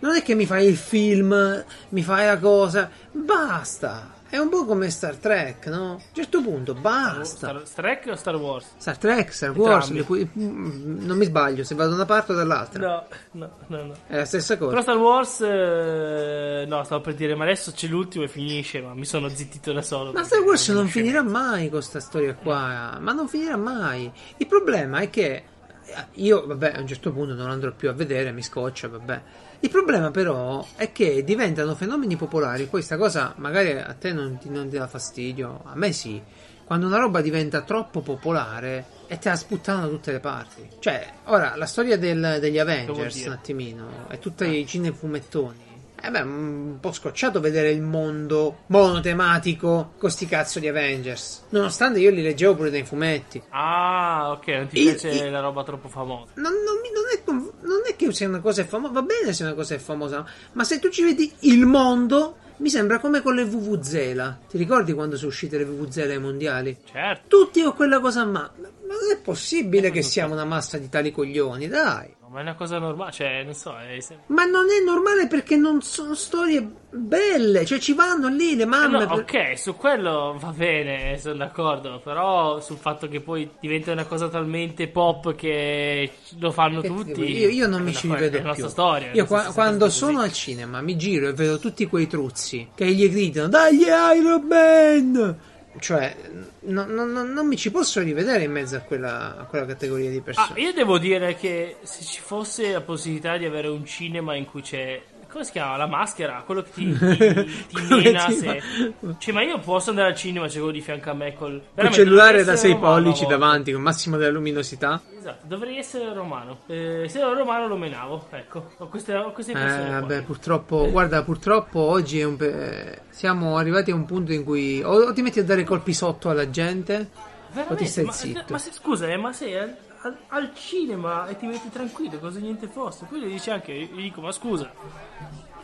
Non è che mi fai il film, mi fai la cosa, basta. È un po' come Star Trek, no? A un certo punto, basta. Star, Star Trek o Star Wars? Star Trek, Star Wars, cui- mm, non mi sbaglio, se vado da una parte o dall'altra. No, no, no, no. È la stessa cosa. Però Star Wars, eh, no, stavo per dire, ma adesso c'è l'ultimo e finisce, ma mi sono zittito da solo. Ma Star Wars non finirà mai con questa storia qua, ma non finirà mai. Il problema è che eh, io, vabbè, a un certo punto non andrò più a vedere, mi scoccia, vabbè. Il problema però è che diventano fenomeni popolari, poi sta cosa magari a te non ti, non ti dà fastidio, a me sì. Quando una roba diventa troppo popolare e te la sputtano da tutte le parti. Cioè, ora, la storia del- degli Avengers, un attimino, e tutti i cinefumettoni. Eh beh, un po' scocciato vedere il mondo monotematico con sti cazzo di Avengers. Nonostante io li leggevo pure nei fumetti. Ah, ok, non ti Il- piace il- la roba troppo famosa. Non, non non è, non è che sia una cosa famosa, va bene se una cosa è famosa, ma se tu ci vedi il mondo, mi sembra come con le VVZela. Ti ricordi quando sono uscite le VVZela ai mondiali? Certo. Tutti con quella cosa, ma, ma non è possibile che siamo una massa di tali coglioni, dai. Ma è una cosa normale, cioè, non so, è Ma non è normale perché non sono storie belle, cioè ci vanno lì le Eh mamme. no, per- ok, su quello va bene, sono d'accordo, però sul fatto che poi diventa una cosa talmente pop che lo fanno Che ti tutti. Io, io non mi ci rivedo è la più. nostra storia. Io so qua- è quando sono così. al cinema mi giro e vedo tutti quei truzzi che gli gridano Dagli Iron Man! cioè, no- no- no- non mi ci posso rivedere in mezzo a quella, a quella categoria di Ah, persone. io devo dire che se ci fosse la possibilità di avere un cinema in cui c'è. Come si chiama? La maschera? Quello che ti, ti, ti mena ti se. fa- Cioè, ma io posso andare al cinema, c'è quello di fianco a me col. Veramente, cellulare da essere 6 romano pollici davanti con massimo della luminosità. Esatto, dovrei essere romano. Eh, se ero romano lo menavo. Ecco, ho queste, ho queste Eh, impressioni. qua. vabbè, purtroppo, guarda, purtroppo oggi è un pe- siamo arrivati a un punto in cui o, o ti metti a dare colpi sotto alla gente o ti Veramente, stai ma, zitto. ma se, scusa, eh, ma sei al, al- cinema e ti metti tranquillo, cosa niente fosse. Poi gli dici anche, gli dico, ma scusa.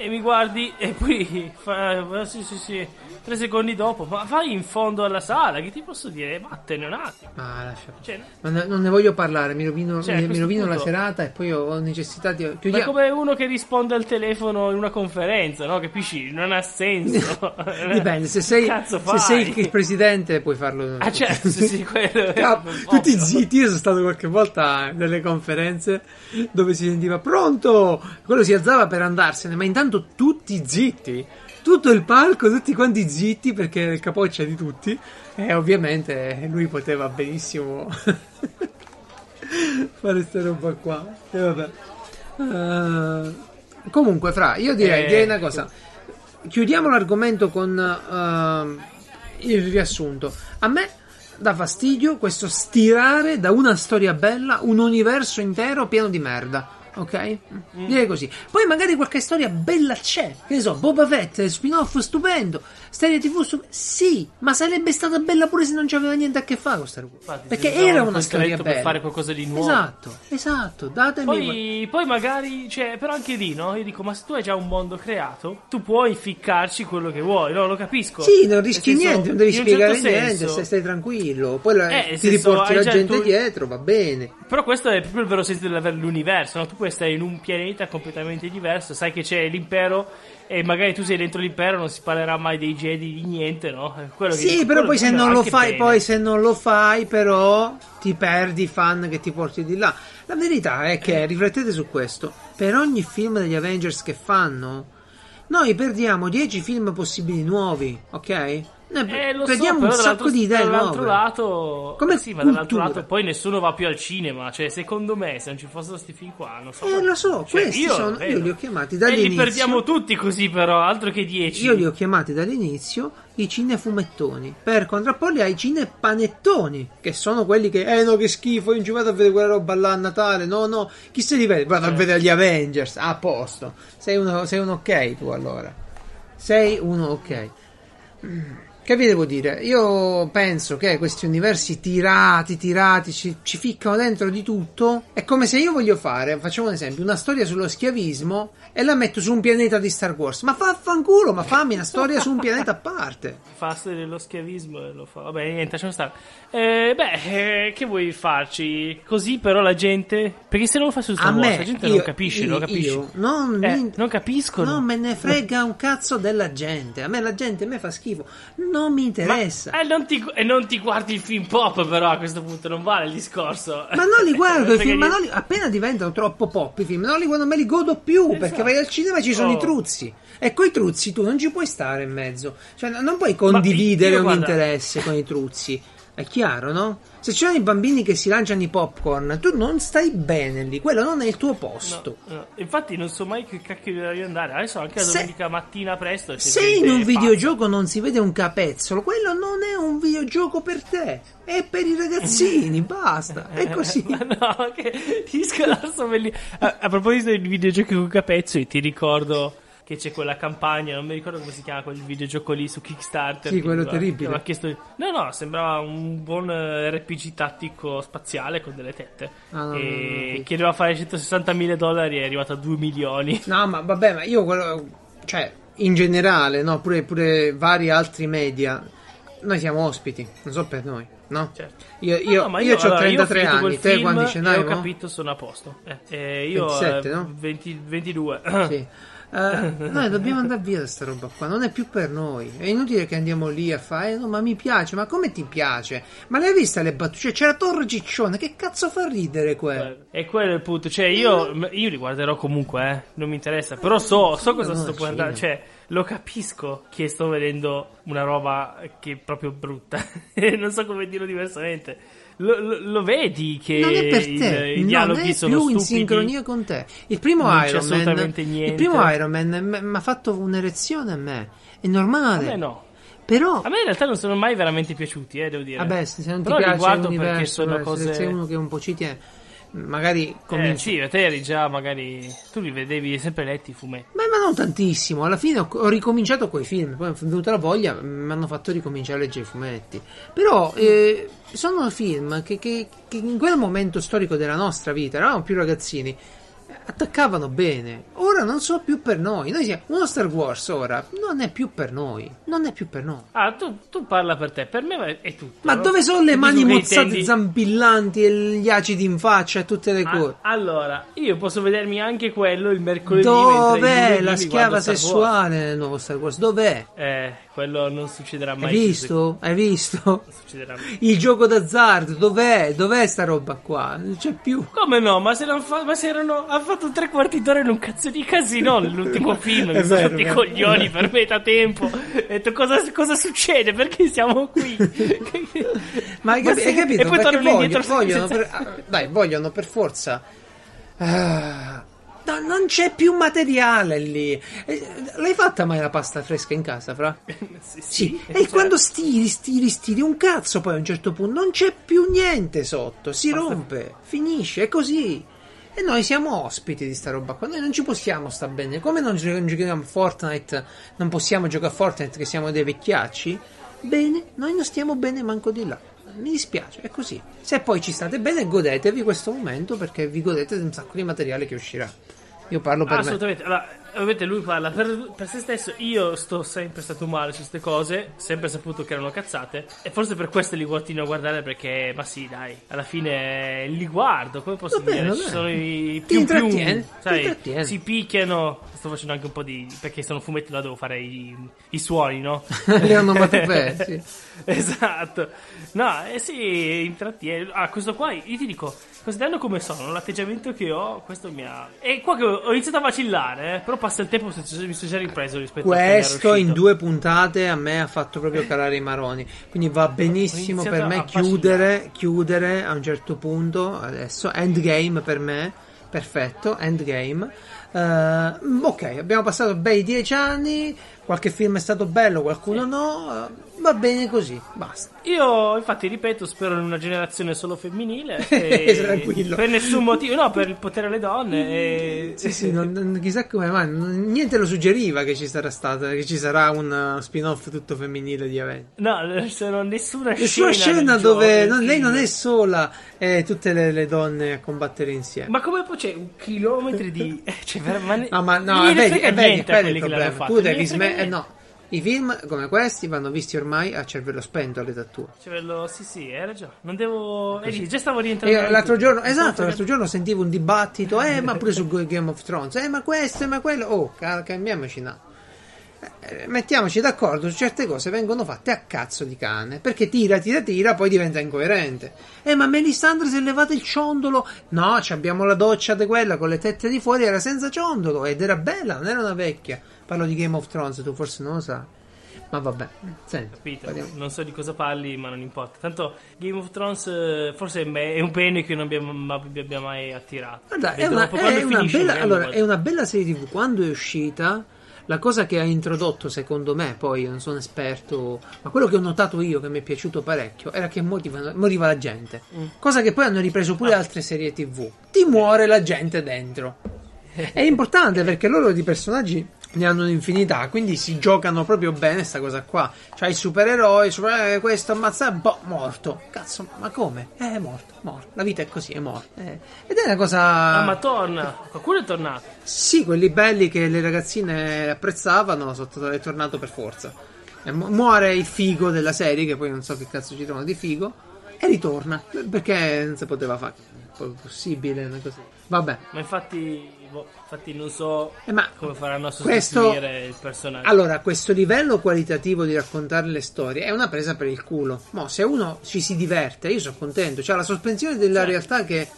E mi guardi e poi fa, sì, sì, sì, tre secondi dopo, ma vai in fondo alla sala, che ti posso dire? Vattene un attimo. Ma lascia. Cioè, Non ne, non ne voglio parlare, mi rovino, Cioè, mi, mi rovino la serata e poi ho necessità di. ma è Chiudiamo. come uno che risponde al telefono in una conferenza, no? Capisci? Non ha senso. Dipende, se sei, se sei il presidente puoi farlo. Ah, certo, sì, sì, quello ovvio. tutti zitti, io sono stato qualche volta nelle conferenze dove si sentiva pronto, quello si alzava per andarsene, ma intanto tutti zitti, tutto il palco, tutti quanti zitti perché era il capoccia di tutti e ovviamente lui poteva benissimo fare sta roba qua. E vabbè. Eh, comunque, fra, io direi, Eh, direi una cosa. Chiudiamo l'argomento con ehm, il riassunto. A me dà fastidio questo stirare da una storia bella un universo intero pieno di merda. Ok? Direi così. Poi magari qualche storia bella c'è. Che ne so, Boba Fett, spin-off stupendo. Serie TV stupenda. Sì, ma sarebbe stata bella pure se non c'aveva niente a che fare con Star Wars. Infatti, Perché era una storia per bella. fare qualcosa di nuovo. Esatto, esatto. Datemi. Poi, poi magari, cioè, però anche lì, no? Io dico, ma se tu hai già un mondo creato, tu puoi ficcarci quello che vuoi, no? Lo capisco. Sì, non rischi senso, niente, non devi un spiegare certo niente, senso- stai, stai tranquillo. Poi la- Eh, ti senso, riporti la gente tuo- dietro, va bene. Però questo è proprio il vero senso dell'avere l'universo, no? Tu puoi stare in un pianeta completamente diverso, sai che c'è l'impero e magari tu sei dentro l'impero, non si parlerà mai dei Jedi, di niente, no? Quello Sì, dico, però poi se fai, poi se non lo fai, però ti perdi i fan che ti porti di là. La verità è che, riflettete su questo, per ogni film degli Avengers che fanno, noi perdiamo 10 film possibili nuovi, ok? Noi Eh, lo so, perdiamo però un sacco di idee dall'altro nuove. lato, Come eh sì, ma dall'altro lato poi nessuno va più al cinema. Cioè, secondo me, se non ci fossero questi film qua, non so. Eh, lo so, Cioè, questi io, sono, io li ho chiamati E li dall'inizio. perdiamo tutti così, però, altro che 10. Io li ho chiamati dall'inizio i cinefumettoni per contrapporli ai cinepanettoni, che sono quelli che, eh no, che schifo, io non ci vado a vedere quella roba là a Natale, no, no, chi se li vede? Vado a vedere gli Avengers, a posto. Sei uno, sei un ok tu allora. Sei uno ok. Mm. Che vi devo dire? Io penso che questi universi tirati, tirati, ci, ci ficcano dentro di tutto. È come se io voglio fare, facciamo un esempio, una storia sullo schiavismo e la metto su un pianeta di Star Wars. Ma vaffanculo, ma fammi una storia su un pianeta a parte. Fa dello schiavismo e lo fa. Vabbè, niente, lasciamo stare. Eh, beh, eh, che vuoi farci? Così, però, la gente. Perché se non lo fai su Star A Wars, me, la gente io- non capisce, io- lo capisci. io non, Eh, mi- non capiscono. Non me ne frega un cazzo della gente. A me la gente me fa schifo. Non mi interessa. Ma, eh, non ti, e non ti guardi il film pop, però a questo punto non vale il discorso. Ma non li guardo i Perché film, non li- appena diventano troppo pop i film, non li guardo, non me li godo più perché Esatto. vai al cinema e ci sono Oh. i truzzi. E coi truzzi tu non ci puoi stare in mezzo. Cioè, no- non puoi condividere io, un guarda- interesse con i truzzi. È chiaro, no? Se ci sono i bambini che si lanciano i popcorn, tu non stai bene lì, quello non è il tuo posto. No, no. Infatti non so mai che cacchio devi andare. Adesso anche la Se- domenica mattina presto. Se in un videogioco non si vede un capezzolo, quello non è un videogioco per te, è per i ragazzini, basta. È così. Ma no, che discorso bellissimo. A, a proposito dei videogiochi con capezzoli, ti ricordo che c'è quella campagna, non mi ricordo come si chiama quel videogioco lì su Kickstarter. Sì, quello mi- terribile. aveva chiesto- No, no, sembrava un buon eh, RPG tattico spaziale con delle tette. Ah, no, no, no, e no. chiedeva fare 160 mila dollari e è arrivato a 2 milioni. No, ma vabbè, ma io quello. Cioè, in generale, no, pure, pure vari altri media. Noi siamo ospiti, non so per noi. no? Certo. Io, io, No, io, ho allora, 33 finito anni, te quanti ce n'hai? e ho capito, sono a posto. Eh, eh, io 27, eh, no? 20 22. Sì. Eh, noi dobbiamo andare via da sta roba qua, non è più per noi. È inutile che andiamo lì a fare, no, ma mi piace, ma come ti piace? Ma l'hai vista le battute? Cioè, c'era Torre Ciccione, che cazzo fa ridere quello? E quello è il punto. Cioè, io, io li guarderò comunque, eh. Non mi interessa. Però so, so cosa sto guardando. Cioè, lo capisco che sto vedendo una roba che è proprio brutta. non so come dirlo diversamente. Lo, lo- lo vedi che Non è per te, i non dialoghi sono più in stupidi. sincronia con te. Il primo Non c'è Iron Man, assolutamente niente. il primo Iron Man mi ha fatto un'erezione a me. È normale. A me no. Però A me in realtà non sono mai veramente piaciuti, eh, devo dire. Vabbè, se non ti Però piace l'universo, perché sono vabbè, se cose... sei uno che un po' ci tiene, magari Eh, cominci. sì, te eri già magari... Tu li vedevi sempre letti i fumetti. Ma, ma non tantissimo, alla fine ho, ho ricominciato coi film, poi è venuta la voglia, mi hanno fatto ricominciare a leggere i fumetti. Però eh, sono film che, che- che in quel momento storico della nostra vita, eravamo più ragazzini, attaccavano bene. Ora non sono più per noi. Noi siamo, uno Star Wars ora non è più per noi, non è più per noi. Ah, tu, tu parla per te, per me è tutto. Ma no? dove sono le Tu mani mozzate, intendi- zampillanti e gli acidi in faccia e tutte le Ah, cose? allora, io posso vedermi anche quello il mercoledì. Dov'è la schiava sessuale nel nuovo Star Wars? Dov'è? Eh, quello non succederà mai. Hai visto? Hai visto? Il gioco d'azzardo, dov'è? Dov'è sta roba qua? Non c'è più. Come no? Ma se, non fa- ma se erano. Ha fatto tre quarti d'ora in un cazzo di casino nell'ultimo film. Mi sono i coglioni per metà tempo. Ho detto cosa, cosa succede? Perché siamo qui? Ma hai, capi- hai capito? E poi tornano indietro vogliono, senza- per, ah, dai, vogliono per forza. Ah, no, non c'è più materiale lì. Eh, L'hai fatta mai la pasta fresca in casa, Fra? sì, Sì, cioè, e quando stiri, stiri, stiri un cazzo, poi a un certo punto non c'è più niente sotto, si rompe, finisce, è così. E noi siamo ospiti di sta roba qua, noi non ci possiamo sta bene. Come non gio- giochiamo a Fortnite, non possiamo giocare a Fortnite che siamo dei vecchiacci? Bene, noi non stiamo bene manco di là. Mi dispiace, è così. Se poi ci state bene, godetevi questo momento perché vi godete di un sacco di materiale che uscirà. Io parlo per me. Assolutamente. Allora, ovviamente lui parla per, per se stesso. Io sto sempre stato male su queste cose. Sempre saputo che erano cazzate. E forse per questo li continuo a guardare. Perché, ma sì, dai. Alla fine li guardo. Come posso Va bene, dire? va Ci sono i più più. Sai, si picchiano. Sto facendo anche un po' di. Perché sono fumetti là devo fare i, i suoni, no? Le onomatopee, sì. Esatto. No, eh sì, intrattiene. Ah, questo qua, io ti dico, considerando come sono, l'atteggiamento che ho, questo mi ha... E qua che ho iniziato a vacillare, eh, però passa il tempo, mi sono già ripreso rispetto a come ero Questo in due puntate a me ha fatto proprio calare i maroni. Quindi va benissimo per me a chiudere, chiudere a un certo punto. Adesso, endgame per me. Perfetto, endgame. Eh, ok, abbiamo passato bei dieci anni. Qualche film è stato bello, qualcuno no. eh, va bene così, basta. Io, infatti, ripeto, spero in una generazione solo femminile. e- Tranquillo. Per nessun motivo, no, per il potere alle donne. E... Sì, sì, non- chissà come mai. niente lo suggeriva che ci sarà stata, che ci sarà un uh, spin-off tutto femminile di Avengers. No, non sono nessuna, Nessuna scena, scena dove non- lei non è sola e tutte le, le donne a combattere insieme. Ma come poi c'è un chilometro di. eh, Cioè, ma ne- no, ma no, vedi, vedi, quello è il l'hanno problema. Tu devi smettere. Niente. No, i film come questi vanno visti ormai a cervello spento all'età tua. Cervello, sì, sì, hai ragione. Non devo. Vedi, già stavo rientrando. In l'altro giorno, esatto, l'altro giorno sentivo un dibattito, eh, ma pure su Game of Thrones, eh, ma questo, eh, ma quello, oh, ca- cambiamoci, no. Eh, Mettiamoci d'accordo su certe cose vengono fatte a cazzo di cane perché tira, tira, tira, poi diventa incoerente. Eh, ma Melisandre si è levato il ciondolo. No, ci abbiamo la doccia di quella con le tette di fuori, era senza ciondolo ed era bella, non era una vecchia. Parlo di Game of Thrones, tu forse non lo sai. Ma vabbè, senti, Capito? parliamo- Non so di cosa parli, ma non importa. Tanto Game of Thrones eh, forse è un bene che non abbiamo, abbia mai attirato. Guarda, è una, è una bella, allora, lo è una bella serie TV. Quando è uscita, la cosa che ha introdotto, secondo me, poi io non sono esperto, ma quello che ho notato io che mi è piaciuto parecchio era che moriva la gente. Mm. Cosa che poi hanno ripreso pure Ah. altre serie TV. Ti muore la gente dentro. È importante perché loro di personaggi ne hanno un'infinità, quindi si giocano proprio bene sta cosa qua. C'hai il supereroe, il super- eh, questo ammazza, boh, morto. Cazzo, ma come? Eh, è morto, morto. La vita è così, è morto. Eh, Ed è una cosa... Ah, ma torna. Qualcuno è tornato. Sì, quelli belli che le ragazzine apprezzavano sono è tornato per forza. E mu- muore il figo della serie, che poi non so che cazzo ci trovano di figo. e ritorna perché non si poteva fare. Possibile una cosa. Vabbè. Ma infatti, infatti non so Eh, come faranno a questo- sostituire il personaggio. Allora, questo livello qualitativo di raccontare le storie è una presa per il culo. Mo, se uno ci si diverte, io sono contento. C'è la sospensione della Certo. realtà che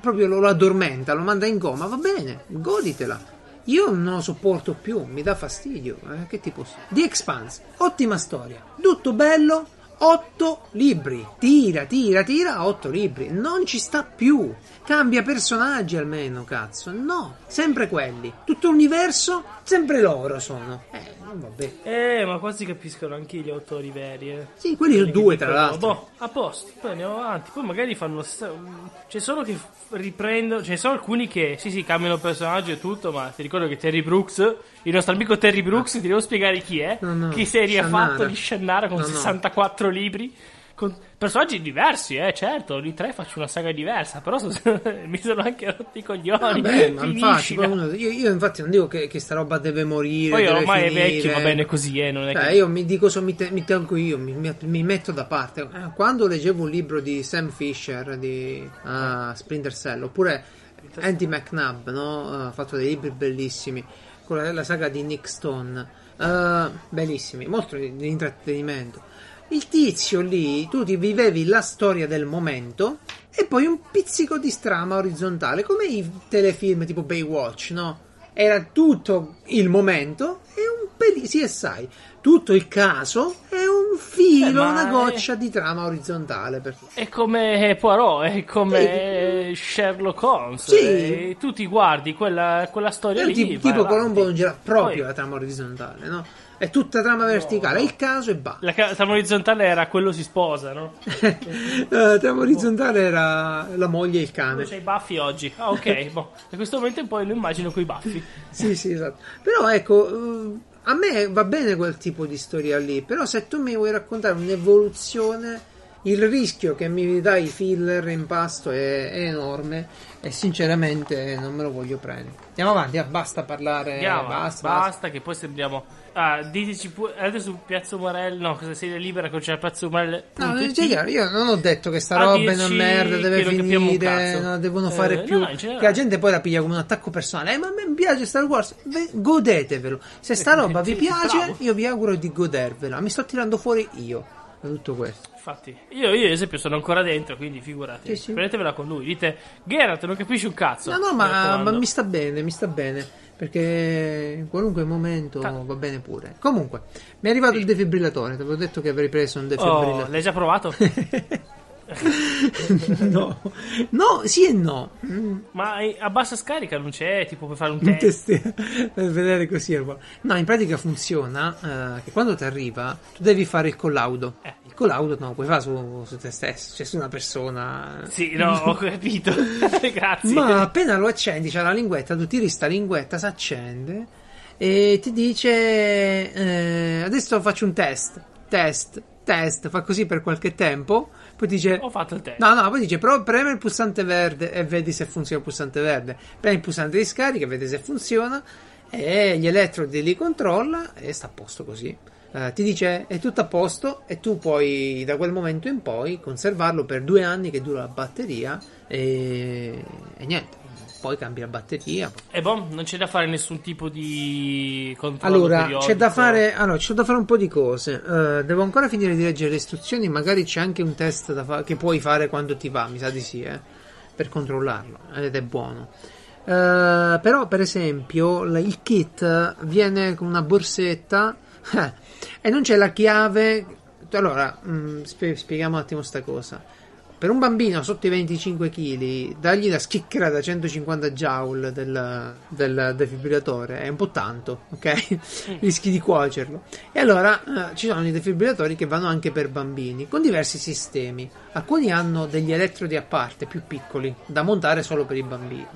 proprio lo, lo addormenta, lo manda in coma. Va bene, goditela. Io non lo sopporto più, mi dà fastidio. eh, che ti posso The Expanse, ottima storia. Tutto bello, otto libri. Tira, tira, tira, otto libri. Non ci sta più. Cambia personaggi almeno, cazzo. No, sempre quelli. Tutto l'universo, sempre loro sono. Eh, non va bene. Eh, ma quasi capiscono anche gli autori veri. Eh. Sì, quelli sono due, tra l'altro. Boh, a posto, poi andiamo avanti. Poi magari fanno stesso. C'è solo che riprendono. Ce ne sono alcuni che sì, sì, cambiano personaggio e tutto. Ma ti ricordo che Terry Brooks, il nostro amico Terry Brooks, ti devo spiegare chi è. No, no, che serie ha Shannara. fatto di Shannara con no. 64 libri. Con personaggi diversi, eh, certo. Ogni tre faccio una saga diversa. Però so- mi sono anche rotti i coglioni. Vabbè, ma infatti, uno- io, io infatti non dico che, che sta roba deve morire. Poi deve ormai è finire. vecchio, va bene così, eh. Non è Cioè, che. io mi dico, so, mi, te- mi tengo io, mi, mi- mi metto da parte. Eh, Quando leggevo un libro di Sam Fisher di ah, Splinter Cell, oppure Andy McNabb, no? ha fatto dei libri bellissimi, con la, la saga di Nick Stone, eh, bellissimi, molto di intrattenimento. Il tizio lì, tu ti vivevi la storia del momento e poi un pizzico di strama orizzontale, come i telefilm tipo Baywatch, no? Era tutto il momento e un pelino, sì e sai, tutto il caso e un filo, Eh, una è- goccia di trama orizzontale. Per... È come Poirot, è come Sherlock Holmes. Sì. E tu ti guardi quella, quella storia lì. Ti- vai tipo avanti. Colombo non gira proprio Poi, la trama orizzontale, no? È tutta trama verticale, è il caso e basta. la trama orizzontale era quello si sposa, no? la trama orizzontale era la moglie e il Tu cane. c'hai i baffi oggi. Ah, ok. boh. In questo momento poi lo immagino con i baffi. Sì, sì, esatto. Però ecco, eh, a me va bene quel tipo di storia lì, però se tu mi vuoi raccontare un'evoluzione, il rischio che mi dai filler in pasto è, è enorme e sinceramente non me lo voglio prendere. Andiamo avanti, ah, basta parlare, Andiamo, basta, basta, basta. che poi sembriamo. Ah, diteci pure. Adesso su Piazza Umarell. No, cosa sei libera con c'è Piazza Umarell. No, io non ho detto che sta A roba è una merda, deve finire, non la devono Eh, fare più. no, che la gente poi la piglia come un attacco personale. Eh, ma a me piace Star Wars, Ve- godetevelo. Se sta roba vi piace, bravo. io vi auguro di godervela. Mi sto tirando fuori io da tutto questo. Infatti, io, io ad esempio sono ancora dentro, quindi figurati. Sì, sì. Prendetevela con lui. Dite, Geralt, non capisci un cazzo. No, no, ma, ma mi sta bene, mi sta bene. Perché in qualunque momento Ta- va bene pure. Comunque, mi è arrivato il defibrillatore. Ti avevo detto che avrei preso un Oh, defibrillatore. l'hai già provato? no, no, sì e no. Ma a bassa scarica non c'è, tipo per fare un Un test. test per vedere così no in pratica funziona eh, che quando ti arriva tu devi fare il collaudo Eh. Il collaudo no puoi fare su, su te stesso cioè su una persona Sì, no, ho capito. Grazie. ma appena lo accendi c'è la linguetta tu tiri sta linguetta si accende e ti dice eh, adesso faccio un test test test fa così per qualche tempo poi dice Ho fatto il test. No, no, poi dice, però preme il pulsante verde e vedi se funziona il pulsante verde. Premi il pulsante di scarica e vedi se funziona. E gli elettrodi li controlla e sta a posto così. Eh, ti dice è tutto a posto e tu puoi da quel momento in poi conservarlo per due anni che dura la batteria e, e niente. Poi cambi la batteria. E boh, non c'è da fare nessun tipo di controllo Allora, periodico. c'è da fare. Allora, c'è da fare un po' di cose. Eh, devo ancora finire di leggere le istruzioni. Magari c'è anche un test da fa- che puoi fare quando ti va. Mi sa di sì, eh, per controllarlo. Ed è buono. Eh, però, per esempio, il kit viene con una borsetta e non c'è la chiave. Allora, mm, spie- spieghiamo un attimo sta cosa. Per un bambino sotto i 25 kg, dargli la schicchera da 150 joule del, del defibrillatore è un po' tanto, ok? Rischi di cuocerlo. E allora eh, ci sono i defibrillatori che vanno anche per bambini, con diversi sistemi. Alcuni hanno degli elettrodi a parte, più piccoli, da montare solo per i bambini.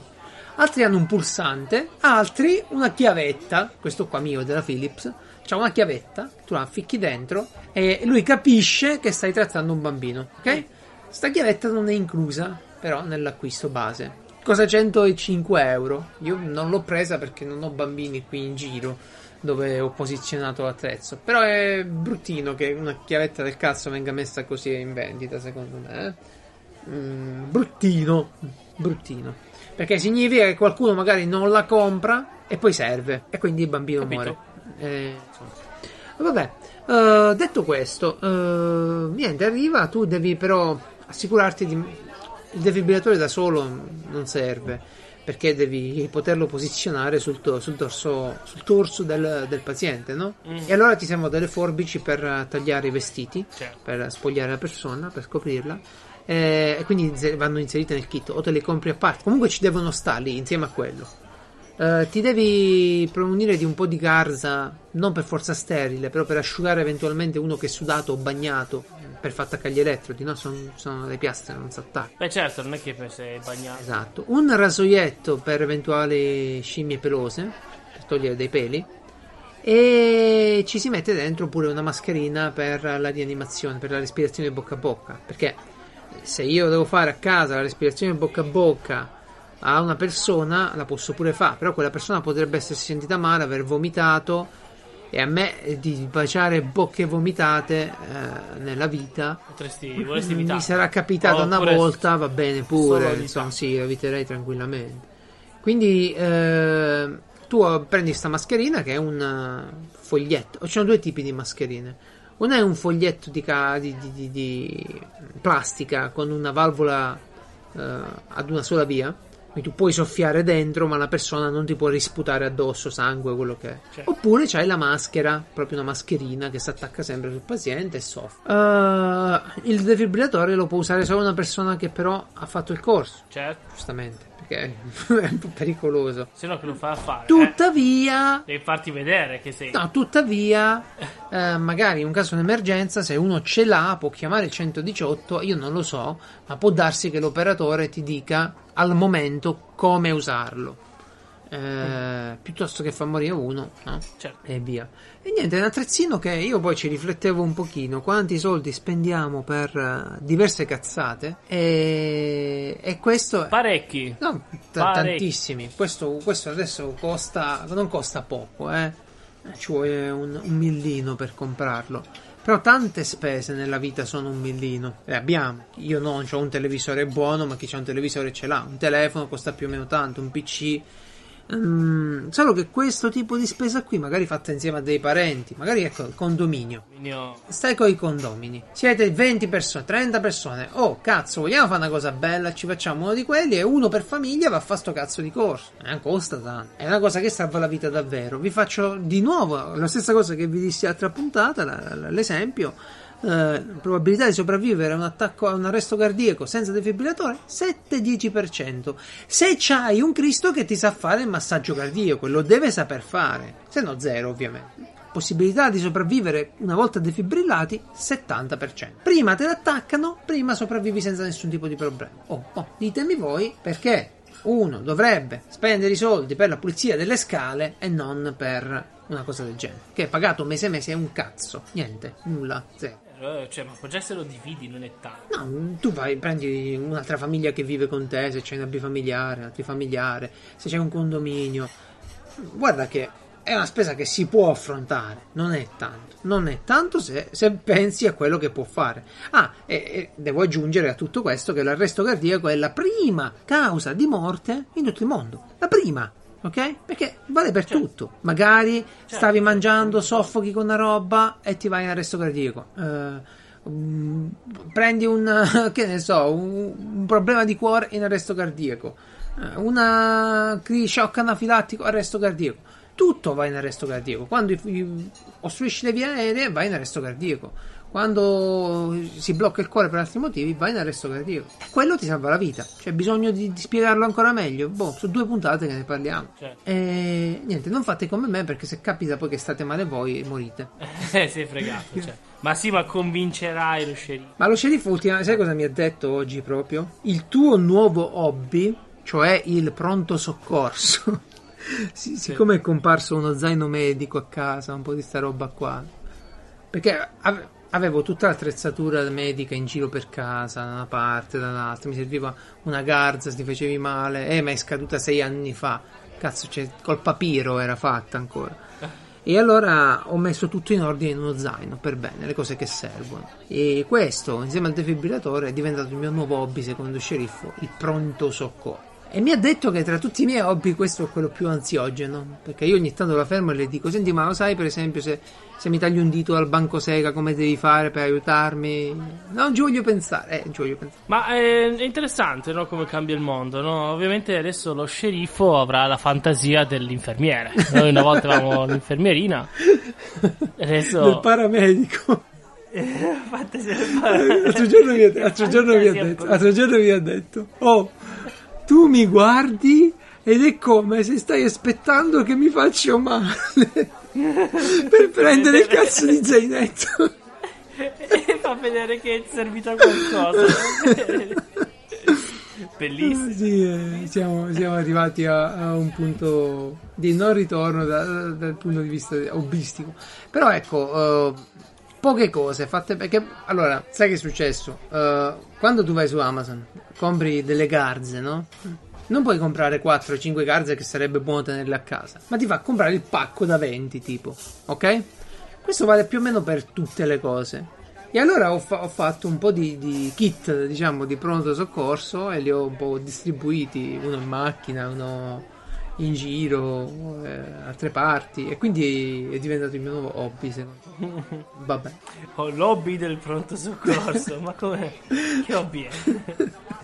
Altri hanno un pulsante, altri una chiavetta, questo qua mio della Philips, c'ha una chiavetta, tu la afficchi dentro e lui capisce che stai trattando un bambino, ok? Sta chiavetta non è inclusa però nell'acquisto base. Cosa 105 euro? Io non l'ho presa perché non ho bambini qui in giro dove ho posizionato l'attrezzo. Però è bruttino che una chiavetta del cazzo venga messa così in vendita, secondo me. eh. Mm, bruttino, bruttino. Perché significa che qualcuno magari non la compra e poi serve. E quindi il bambino Capito. muore. Eh. Vabbè, eh, detto questo, eh, niente, arriva, tu devi però assicurarti di... Il defibrillatore da solo non serve, perché devi poterlo posizionare sul, to- sul torso, sul torso del, del paziente, no? Mm. E allora ti servono delle forbici per tagliare i vestiti, Certo. per spogliare la persona, per scoprirla. eh, e quindi vanno inserite nel kit o te le compri a parte. Comunque ci devono stare lì insieme a quello. Eh, ti devi premunire di un po' di garza, non per forza sterile, però per asciugare eventualmente uno che è sudato o bagnato per far attaccare gli elettrodi, no? Sono, sono le piastre, non si attaccano. Beh, certo, non è che poi sei bagnato. Esatto. Un rasoietto per eventuali scimmie pelose, per togliere dei peli. E ci si mette dentro pure una mascherina per la rianimazione, per la respirazione bocca a bocca. Perché se io devo fare a casa la respirazione bocca a bocca a una persona, la posso pure fare. Però quella persona potrebbe essersi sentita male, aver vomitato. E a me di baciare bocche vomitate eh, nella vita Potresti, vorresti evitare. mi sarà capitato una Oppure- volta, va bene pure, insomma, sì, eviterei tranquillamente. Quindi eh, tu prendi sta mascherina che è un eh, foglietto, ci sono due tipi di mascherine. Una è un foglietto di, ca- di- di- di- di plastica con una valvola eh, ad una sola via. Quindi tu puoi soffiare dentro, ma la persona non ti può risputare addosso sangue, quello che è. Certo. Oppure c'hai la maschera, proprio una mascherina che si attacca sempre sul paziente e soffia. Eh, il defibrillatore lo può usare solo una persona che però ha fatto il corso, Certo, giustamente, perché è un po' pericoloso. se no che lo fai a fare. eh. Tuttavia, Devi farti vedere che sei. no, tuttavia, eh, magari in un caso di emergenza, se uno ce l'ha, può chiamare il 118. Io non lo so, ma può darsi che l'operatore ti dica al momento come usarlo. Eh, piuttosto che far morire uno, no? Certo. e via. E niente, è un attrezzino che io poi ci riflettevo un pochino, quanti soldi spendiamo per eh, diverse cazzate e, e questo... Parecchi. No, t- Parecchi. tantissimi. Questo, questo adesso costa, non costa poco, eh. Eh, Ci vuole un, un millino per comprarlo. Però tante spese nella vita sono un millino. Le abbiamo. Io non ho un televisore buono, ma chi c'ha un televisore ce l'ha. Un telefono costa più o meno tanto, un PC. Mm, solo che questo tipo di spesa qui, magari fatta insieme a dei parenti, magari ecco, il condominio. Stai con i condomini. Siete 20 persone, 30 persone. Oh, cazzo, vogliamo fare una cosa bella? Ci facciamo uno di quelli e uno per famiglia va a fare sto cazzo di corso. Non costa tanto. È una cosa che salva la vita davvero. Vi faccio di nuovo la stessa cosa che vi dissi l'altra puntata, la- la- l'esempio. Eh, probabilità di sopravvivere a un attacco a un arresto cardiaco senza defibrillatore 7-10% se c'hai un Cristo che ti sa fare il massaggio cardiaco lo deve saper fare se no zero ovviamente possibilità di sopravvivere una volta defibrillati 70%. Prima te l'attaccano, prima sopravvivi senza nessun tipo di problema. Oh, oh, ditemi voi perché uno dovrebbe spendere i soldi per la pulizia delle scale e non per una cosa del genere. Che è pagato mese a mese è un cazzo. Niente, nulla, zero. Eh, Cioè, ma poi già se lo dividi non è tanto. No, tu vai, prendi un'altra famiglia che vive con te, se c'è una bifamiliare, una trifamiliare, se c'è un condominio. Guarda che è una spesa che si può affrontare, non è tanto. Non è tanto se, se pensi a quello che può fare. Ah, e, e devo aggiungere a tutto questo che l'arresto cardiaco è la prima causa di morte in tutto il mondo. La prima. Ok? Perché vale per Certo. tutto. Magari Certo, stavi mangiando, soffochi con una roba e ti vai in arresto cardiaco. Mm, prendi un che ne so un, un problema di cuore in arresto cardiaco Eh, una shock anafilattico arresto cardiaco tutto va in arresto cardiaco quando ostruisci le vie aeree vai in arresto cardiaco quando si blocca il cuore per altri motivi vai in arresto cardiaco e quello ti salva la vita c'è bisogno di, di spiegarlo ancora meglio boh su due puntate che ne parliamo Cioè, e niente non fate come me perché se capita poi che state male voi morite eh, sei fregato. Cioè. Ma sì, ma convincerai lo sceriffo. Ma lo sceriffo ultima, sai cosa mi ha detto oggi proprio? Il tuo nuovo hobby, cioè il pronto soccorso. Sì, siccome è comparso uno zaino medico a casa, un po' di sta roba qua. Perché avevo tutta l'attrezzatura medica in giro per casa, da una parte, dall'altra. Mi serviva una garza se ti facevi male. Eh, ma è scaduta sei anni fa. Cazzo, cioè, col papiro era fatta ancora. E allora ho messo tutto in ordine in uno zaino per bene, le cose che servono. E questo, insieme al defibrillatore, è diventato il mio nuovo hobby, secondo il sceriffo, il pronto soccorso. E mi ha detto che tra tutti i miei hobby questo è quello più ansiogeno. Perché io ogni tanto la fermo e le dico: Senti, ma lo sai, per esempio, se, se mi taglio un dito al banco sega, come devi fare per aiutarmi? Non ci voglio pensare. Eh, ci voglio pensare. Ma è interessante, no? Come cambia il mondo, no? Ovviamente adesso lo sceriffo avrà la fantasia dell'infermiere. Noi una volta avevamo l'infermierina. Adesso. Del paramedico. fantasia del paramedico. L'altro giorno mi ha, l'altro giorno mi ha detto, l'altro giorno mi ha detto, oh, tu mi guardi ed è come se stai aspettando che mi faccia male per prendere il cazzo di zainetto. e fa vedere che è servito a qualcosa. Bellissimo. Sì, eh, siamo, siamo arrivati a, a un punto di non ritorno da- da- dal punto di vista hobbistico. Però ecco, eh, poche cose fatte perché allora, sai che è successo? Eh, quando tu vai su Amazon, compri delle garze, no? Non puoi comprare 4 o 5 garze che sarebbe buono tenerle a casa, ma ti fa comprare il pacco da 20 tipo, ok? Questo vale più o meno per tutte le cose. E allora ho, fa- ho fatto un po' di, di kit, diciamo, di pronto soccorso e li ho un po' distribuiti, uno in macchina, uno in giro, eh, altre parti. E quindi è diventato il mio nuovo hobby, secondo me. Vabbè. Ho l'hobby del pronto soccorso, ma come? Che hobby è?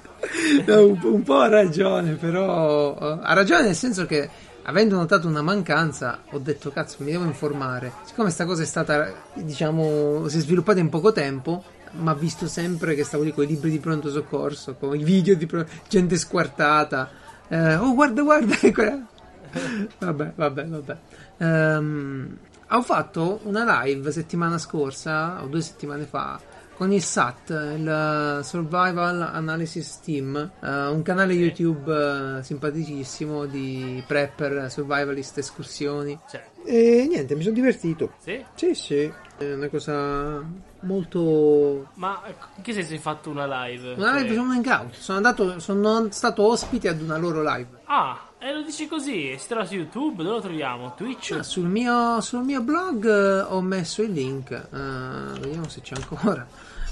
No, un, un po' ha ragione, però eh, ha ragione nel senso che avendo notato una mancanza ho detto cazzo mi devo informare. Siccome sta cosa è stata, diciamo, si è sviluppata in poco tempo, ma visto sempre che stavo lì con i libri di pronto soccorso, con i video di pro- gente squartata. Eh, oh guarda guarda quella- vabbè vabbè vabbè Ehm, ho fatto una live settimana scorsa o due settimane fa con il SAT, il Survival Analysis Team, eh, un canale YouTube eh, simpaticissimo di prepper, survivalist, escursioni. Cioè, E niente, mi sono divertito. sì? Sì, sì, è una cosa molto... Ma in che senso hai fatto una live? Una live Cioè- un hangout, sono andato, sono stato ospite ad una loro live. Ah, e lo dici così? Si trova su YouTube? Dove lo troviamo? Twitch? Ah, sul, mio, sul mio blog eh, ho messo il link, eh, vediamo se c'è ancora.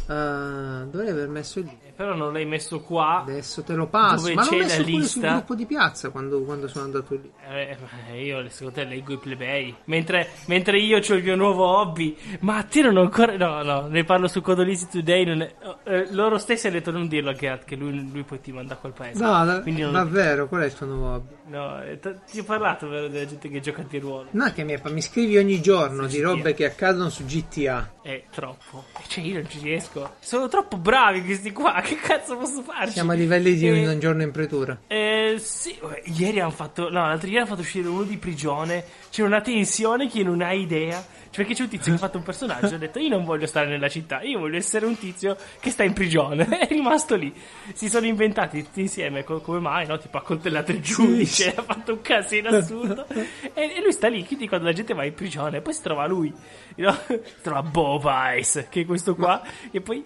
Eh, dovrei aver messo il link. Eh, Però non l'hai messo qua. Adesso te lo passo, Dove ma l'ho c'è messo la pure sul lista? gruppo di piazza quando, quando sono andato lì. Eh, ma io secondo te leggo i plebei. Mentre, mentre io ho il mio nuovo hobby. Ma a te non ho ancora. No, no, ne parlo su Codolisi Today. è- eh, loro stessi hanno detto non dirlo a Gert, che lui, lui poi ti manda a quel paese. No, da- non- davvero, qual è il tuo nuovo hobby? No, eh, t- ti ho parlato vero della gente che gioca a ruolo. No, che mi, mi scrivi ogni giorno di robe che accadono su GTA. È troppo. Cioè, io non ci riesco. Sono troppo bravi questi qua. Che cazzo posso farci? Siamo a livelli di Eh, un giorno in pretura. Eh, sì, ieri hanno fatto. No, l'altro ieri hanno fatto uscire uno di prigione. C'è una tensione che non hai idea. Cioè, perché c'è un tizio che ha fatto un personaggio e ha detto: Io non voglio stare nella città, io voglio essere un tizio che sta in prigione. È rimasto lì. Si sono inventati tutti insieme. co- come mai, no? Tipo, ha coltellato il giudice, ha fatto un casino assurdo. e, e lui sta lì. Quindi, quando la gente va in prigione, poi si trova lui. no? Si trova Bob Ice, che è questo qua. E poi.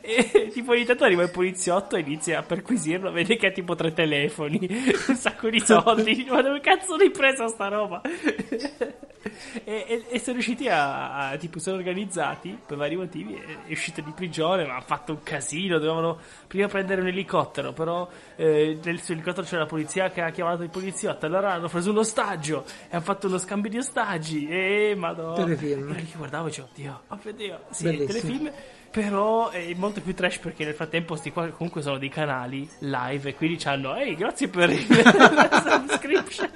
E tipo ogni tanto arriva il poliziotto e inizia a perquisirlo, vede che ha tipo tre telefoni, un sacco di soldi, ma dove cazzo l'hai presa sta roba? e, e- e sono riusciti a, a- tipo sono organizzati per vari motivi, è, è uscito di prigione, ma ha fatto un casino, dovevano prima prendere un elicottero, però eh, nel suo elicottero c'era la polizia che ha chiamato il poliziotto, allora hanno preso un ostaggio e hanno fatto uno scambio di ostaggi e madonna. Telefilm. Io che guardavo e dicevo, oddio, oh mio Dio, sì, Bellissimo. telefilm però è molto più trash perché nel frattempo sti qua comunque sono dei canali live e quindi hanno ehi grazie per il la subscription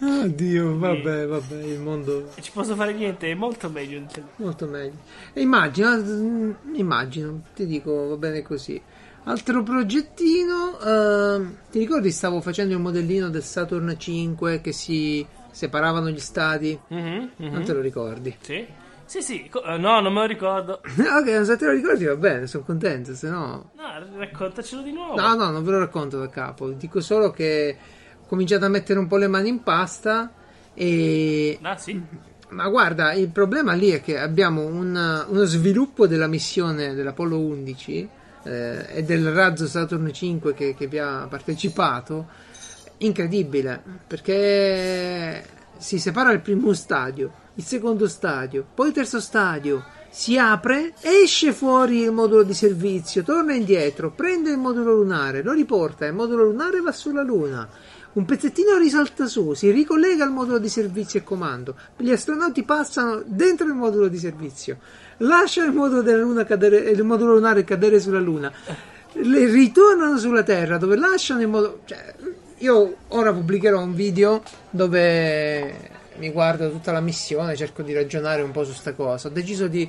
Oddio, vabbè, vabbè, il mondo ci posso fare niente è molto meglio molto meglio. E immagino, mm, immagino, ti dico, va bene così. Altro progettino, ehm, ti ricordi stavo facendo il modellino del Saturn 5 che si separavano gli stati? Mhm, mhm. Non te lo ricordi? sì sì sì co- eh, no non me lo ricordo. Ok, se te lo ricordi va bene, sono contento, se no... no raccontacelo di nuovo. No, no, non ve lo racconto da capo, dico solo che ho cominciato a mettere un po' le mani in pasta e ah sì? Ma guarda, il problema lì è che abbiamo un- uno sviluppo della missione dell'Apollo 11 eh, e del razzo Saturn 5 che, che vi ha partecipato incredibile perché si separa il primo stadio, il secondo stadio, poi il terzo stadio. Si apre, esce fuori il modulo di servizio, torna indietro, prende il modulo lunare, lo riporta, il modulo lunare va sulla Luna. Un pezzettino risalta su, si ricollega al modulo di servizio e comando. Gli astronauti passano dentro il modulo di servizio, lasciano il modulo, della luna cadere, il modulo lunare cadere sulla Luna, ritornano sulla Terra dove lasciano il modulo. Cioè, io ora pubblicherò un video dove mi guardo tutta la missione, cerco di ragionare un po' su sta cosa. Ho deciso di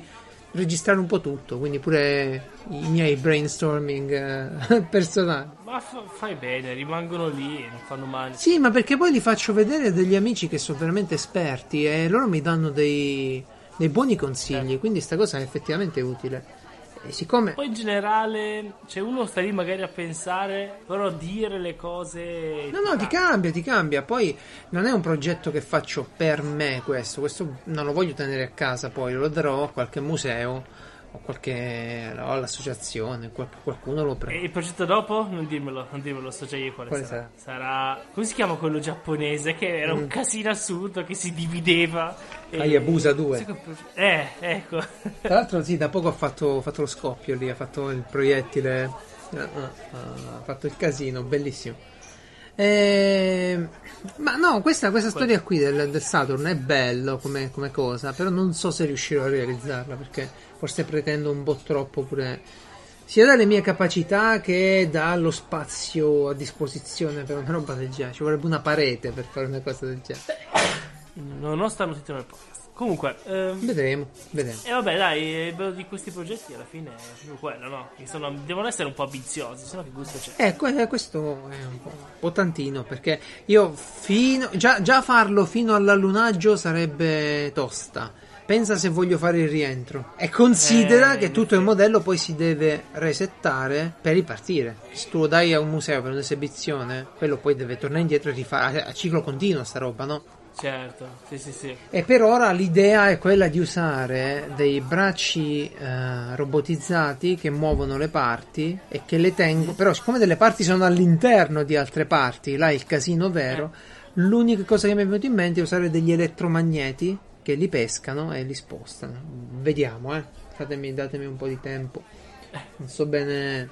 registrare un po' tutto, quindi pure i miei brainstorming eh, personali. Ma fa- fai bene, rimangono lì e non fanno male. Sì, ma perché poi li faccio vedere degli amici che sono veramente esperti e loro mi danno dei, dei buoni consigli, Certo. quindi sta cosa è effettivamente utile. E siccome Poi in generale, cioè uno sta lì magari a pensare, però dire le cose... No, no, ti cambia, ti cambia. Poi non è un progetto che faccio per me questo, questo non lo voglio tenere a casa, poi lo darò a qualche museo o qualche o all'associazione, qual- qualcuno lo E prende. il progetto dopo? Non dirmelo, non dirmelo, so già io quale, Quale sarà. sarà. Come si chiama quello giapponese? Che era un casino assurdo che si divideva. e- Hayabusa 2. Quel progetto- Eh, ecco. Tra l'altro sì, da poco ha fatto, fatto lo scoppio lì, ha fatto il proiettile, eh, eh, ha fatto il casino, bellissimo. Ehm, ma no, questa, questa storia qui del, del Saturn è bello come, come cosa, però non so se riuscirò a realizzarla perché forse pretendo un po' troppo pure sia dalle mie capacità che dallo spazio a disposizione per una roba del genere. Ci vorrebbe una parete per fare una cosa del genere. non ho stanno nel podcast. Comunque, ehm, Vedremo, vedremo. E vabbè, dai, il bello di questi progetti alla fine è proprio quello, no? Che sono- devono essere un po' ambiziosi, sennò che gusto c'è. Eh, eh, questo è un po', un po' tantino perché io fino già, già farlo fino all'allunaggio sarebbe tosta. Pensa se voglio fare il rientro e considera Eh, che tutto il modello poi si deve resettare per ripartire. Se tu lo dai a un museo per un'esibizione, quello poi deve tornare indietro e rifare a ciclo continuo sta roba, no? Certo, sì, sì, sì. E per ora l'idea è quella di usare dei bracci eh, robotizzati che muovono le parti e che le tengo. Però, siccome delle parti sono all'interno di altre parti, là è il casino vero. L'unica cosa che mi è venuta in mente è usare degli elettromagneti che li pescano e li spostano. Vediamo, eh. Fatemi, datemi un po' di tempo. Non so bene.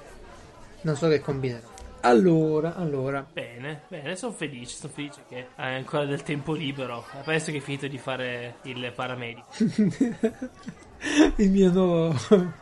Non so che combinerò. Allora, allora. Bene, bene, sono felice, sono felice che hai ancora del tempo libero. Adesso che hai finito di fare il paramedico. il mio nuovo.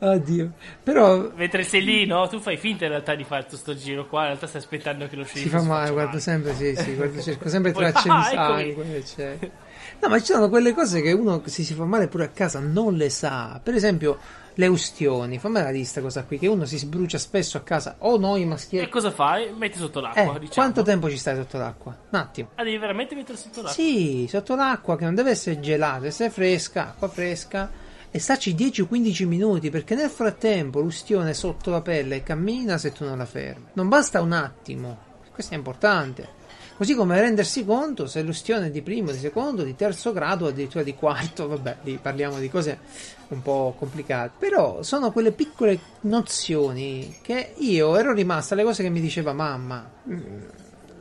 Oddio. Però Mentre sei lì, no? Tu fai finta in realtà di fare tutto sto giro qua, in realtà stai aspettando che lo si sceriffo fa male, guardo sempre, sì, sì, guardo, cerco sempre Poi, tracce ah, di eccomi. sangue. No, ma ci sono quelle cose che uno se si fa male pure a casa non le sa. Per esempio, le ustioni. Fammi la lista cosa qui, che uno si sbrucia spesso a casa. O noi E maschieri. cosa fai? Metti sotto l'acqua, Eh, diciamo. quanto tempo ci stai sotto l'acqua? Un attimo. Ah, devi veramente mettere sotto l'acqua? Sì, sotto l'acqua che non deve essere gelata, deve essere fresca, acqua fresca. E starci 10-15 minuti perché nel frattempo l'ustione sotto la pelle cammina se tu non la fermi. Non basta un attimo, questo è importante. Così come rendersi conto se l'ustione è di primo, di secondo, di terzo grado, addirittura di quarto, vabbè, lì parliamo di cose un po' complicate. Però sono quelle piccole nozioni che io ero rimasta alle cose che mi diceva mamma.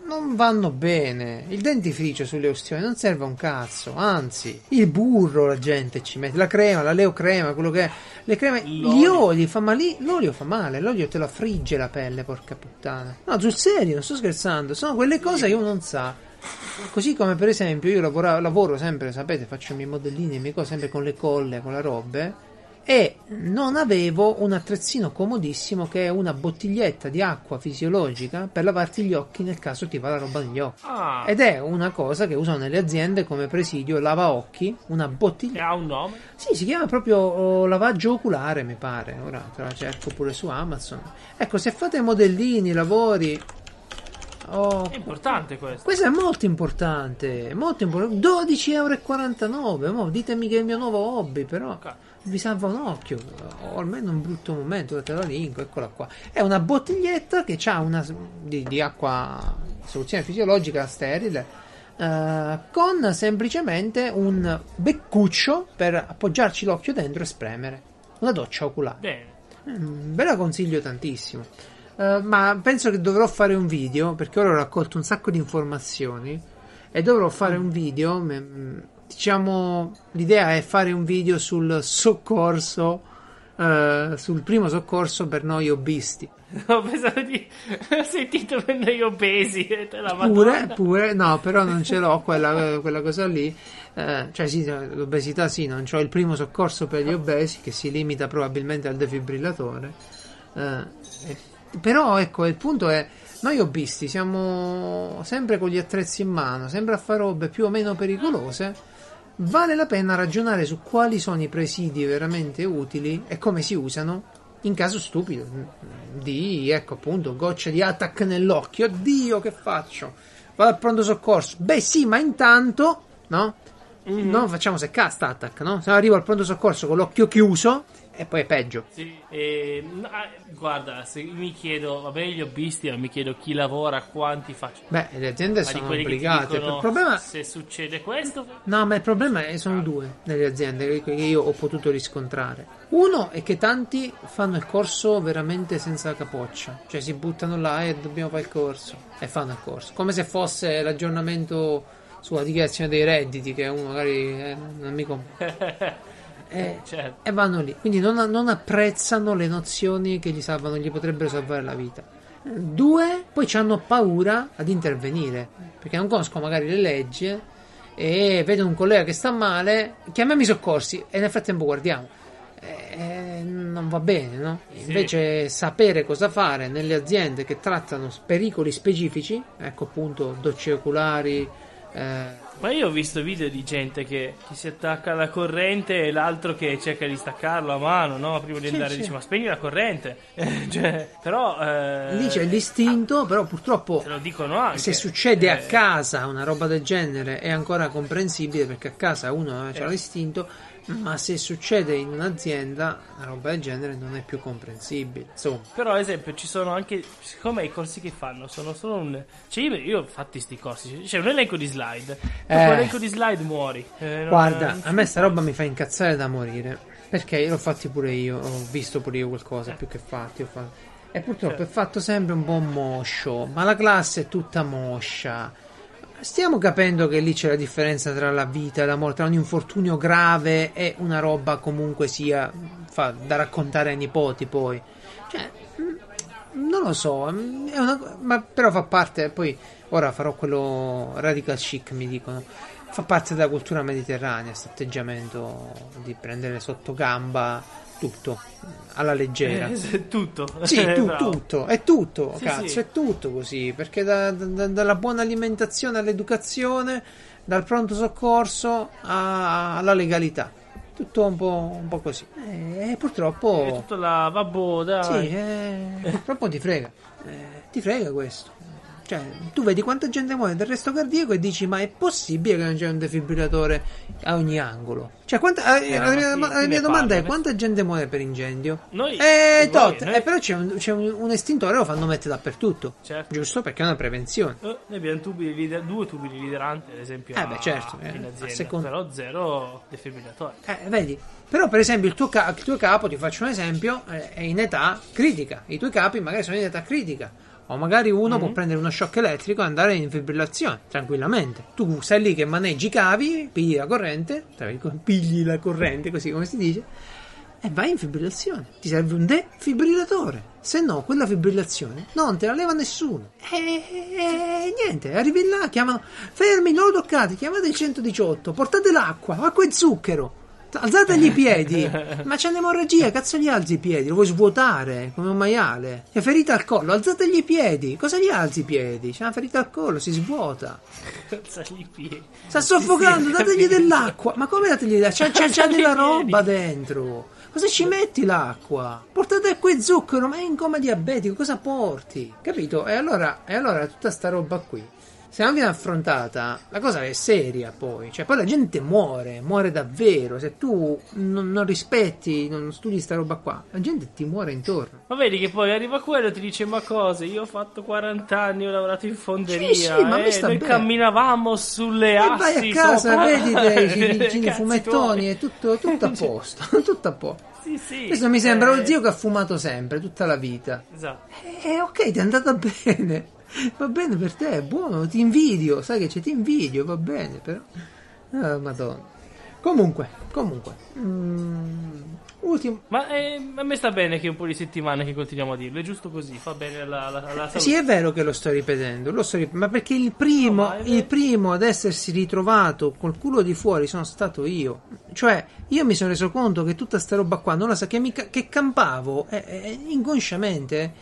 Non vanno bene. Il dentifricio sulle ustioni non serve a un cazzo. Anzi, il burro la gente ci mette, la crema, la leocrema, quello che è. Le creme, gli oli fa male. L'olio fa male. L'olio te lo frigge la pelle, porca puttana. No, sul serio, non sto scherzando. Sono quelle cose che uno non sa. Così come per esempio io lavora- lavoro sempre, sapete, faccio i miei modellini, le mie cose sempre con le colle, con la robe. E non avevo un attrezzino comodissimo che è una bottiglietta di acqua fisiologica per lavarti gli occhi nel caso ti va la roba negli occhi. Ah, Ed è una cosa che usano nelle aziende come presidio lava occhi, una che bottiglia. ha un nome? Sì, si chiama proprio oh, lavaggio oculare, mi pare. Ora te la cerco pure su Amazon. Ecco, se fate modellini, lavori. Oh, È importante questo. questo è molto importante, molto importante. 12,49 euro. Mo, ditemi che è il mio nuovo hobby, però Ok. Vi salva un occhio. O almeno un brutto momento, te la linko, eccola qua. È una bottiglietta che ha una di, di acqua, soluzione fisiologica sterile. eh, con semplicemente un beccuccio per appoggiarci l'occhio dentro e spremere. Una doccia oculare. Bene. Mm, ve la consiglio tantissimo. Eh, ma penso che dovrò fare un video perché ora ho raccolto un sacco di informazioni e dovrò fare un video. mm, Diciamo, l'idea è fare un video sul soccorso, eh, sul primo soccorso per noi obbisti. Ho pensato di. Ho sentito per noi obesi. Pure, pure, no, però non ce l'ho quella, quella cosa lì. Eh, cioè, sì, l'obesità sì, non ho il primo soccorso per gli obesi che si limita probabilmente al defibrillatore. Eh, eh, però, ecco, il punto è. Noi hobbisti siamo sempre con gli attrezzi in mano, sempre a fare robe più o meno pericolose. Vale la pena ragionare su quali sono i presidi veramente utili e come si usano in caso stupido di, ecco appunto, goccia di attack nell'occhio. Oddio, che faccio? Vado al pronto soccorso. Beh, sì, ma intanto, no? Non facciamo secca sta attack, no? Se arrivo al pronto soccorso con l'occhio chiuso e poi è peggio. Sì, e, ah, guarda, se mi chiedo, va bene gli hobbisti, ma mi chiedo chi lavora, quanti faccia. Beh, le aziende Ma sono obbligate. dicono, il problema se succede questo, No, ma il problema è, sono due nelle aziende che io ho potuto riscontrare. Uno è che tanti fanno il corso veramente senza capoccia, cioè si buttano là e dobbiamo fare il corso e fanno il corso, come se fosse l'aggiornamento sulla dichiarazione dei redditi che uno magari eh, non mi compra. E, certo. e vanno lì, quindi non, non apprezzano le nozioni che gli salvano, gli potrebbero salvare la vita. Due, poi hanno paura ad intervenire perché non conoscono magari le leggi e vedono un collega che sta male, chiamiamo i soccorsi e nel frattempo guardiamo. Eh, non va bene, no? Invece sapere cosa fare nelle aziende che trattano pericoli specifici, ecco appunto docce oculari, eh, Ma io ho visto video di gente che, che si attacca alla corrente e l'altro che cerca di staccarlo a mano, no? Prima di Sì, andare sì. dice ma spegni la corrente. Eh, cioè, però... eh, lì c'è l'istinto, però purtroppo Te lo dicono anche. se succede a Eh, casa una roba del genere è ancora comprensibile perché a casa uno ha Eh. l'istinto, ma se succede in un'azienda una roba del genere non è più comprensibile. Insomma, Però, ad esempio, ci sono anche. Siccome i corsi che fanno sono solo un. Cioè, io, io ho fatto sti corsi. C'è un elenco di slide. Eh. l'elenco di slide muori. Eh, non- guarda, a me sta roba mi fa incazzare da morire perché l'ho fatti pure io, ho visto pure io qualcosa più che fatti. ho fatto- E purtroppo è fatto sempre un po' moscio, ma la classe è tutta moscia. Stiamo capendo che lì c'è la differenza tra la vita e la morte, tra un infortunio grave e una roba comunque sia fa- da raccontare ai nipoti poi. Cioè, mm, non lo so, mm, una- ma però fa parte, poi ora farò quello radical chic mi dicono, fa parte della cultura mediterranea, questo atteggiamento di prendere sotto gamba tutto alla leggera. Eh, tutto. Sì, Eh, tu- tutto, è tutto, Sì, cazzo, sì. è tutto così, perché da- da- dalla buona alimentazione all'educazione, dal pronto soccorso a- alla legalità, tutto un po', un po' così. E, È purtroppo, tutto là, vabbè, dai. sì, eh, purtroppo ti frega, Eh, ti frega questo. Cioè, tu vedi quanta gente muore del resto cardiaco e dici: Ma è possibile che non c'è un defibrillatore a ogni angolo? Cioè, quanta, eh, Eh, la mia, la chi mia domanda parla? è: quanta gente muore per incendio? Noi- Eh, tot, noi- eh, però c'è, un, c'è un- un estintore, lo fanno mettere dappertutto. Certo. Giusto? Perché è una prevenzione. Eh, Noi abbiamo tubi di lider- due tubi di liderante, ad esempio, Eh a- beh, certo, eh, in a azienda, seconda- però zero defibrillatori. Eh, vedi? Però, per esempio, il tuo, ca- il tuo capo, ti faccio un esempio, eh, è in età critica. I tuoi capi magari sono in età critica. O magari uno Mhm. può prendere uno shock elettrico e andare in fibrillazione tranquillamente. Tu stai lì che maneggi i cavi, pigli la corrente, pigli la corrente, così come si dice, e vai in fibrillazione. Ti serve un defibrillatore. Se no, quella fibrillazione non te la leva nessuno. E, e- e niente, arrivi là, chiamano. Fermi, non lo toccate, chiamate il 118, portate l'acqua, acqua e zucchero. Alzategli i piedi, ma c'è un'emorragia, cazzo gli alzi i piedi? Lo vuoi svuotare come un maiale? È ferita al collo, alzategli i piedi. Cosa gli alzi i piedi? C'è una ferita al collo, si svuota. Alzagli i piedi. Sta soffocando, dategli dell'acqua. Ma come dategli dell'acqua? C'è, c'è, c'è della roba dentro. Cosa ci metti l'acqua? Portate acqua e zucchero, ma è in coma diabetico, cosa porti? Capito? E allora, e allora tutta sta roba qui se non viene affrontata, la cosa è seria poi. Cioè, poi la gente muore, muore davvero. Se tu non, non rispetti, non studi sta roba qua, la gente ti muore intorno. Ma vedi che poi arriva quello e ti dice: Ma cosa? Io ho fatto 40 anni, ho lavorato in fonderia. Sì, sì, ma eh, noi bene. camminavamo sulle E assi. vai a casa, sopra- vedi dei vicini fumettoni, è tutto, tutto a posto. tutto a posto. Sì, sì. Questo mi sembra Eh, lo zio che ha fumato sempre, tutta la vita. Esatto. E ok, ti è andata bene. Va bene per te, è buono, ti invidio, sai che c'è, ti invidio, va bene, però. Ah, madonna. Comunque, comunque. mm, ultimo. Ma eh, a me sta bene che è un po' di settimane che continuiamo a dirlo, è giusto così, fa bene alla, alla, alla salute. Sì, è vero che lo sto ripetendo, lo sto rip- ma perché il primo, No, il primo ad essersi ritrovato col culo di fuori sono stato io. Cioè, io mi sono reso conto che tutta sta roba qua non la sa che, mi che campavo eh, eh, inconsciamente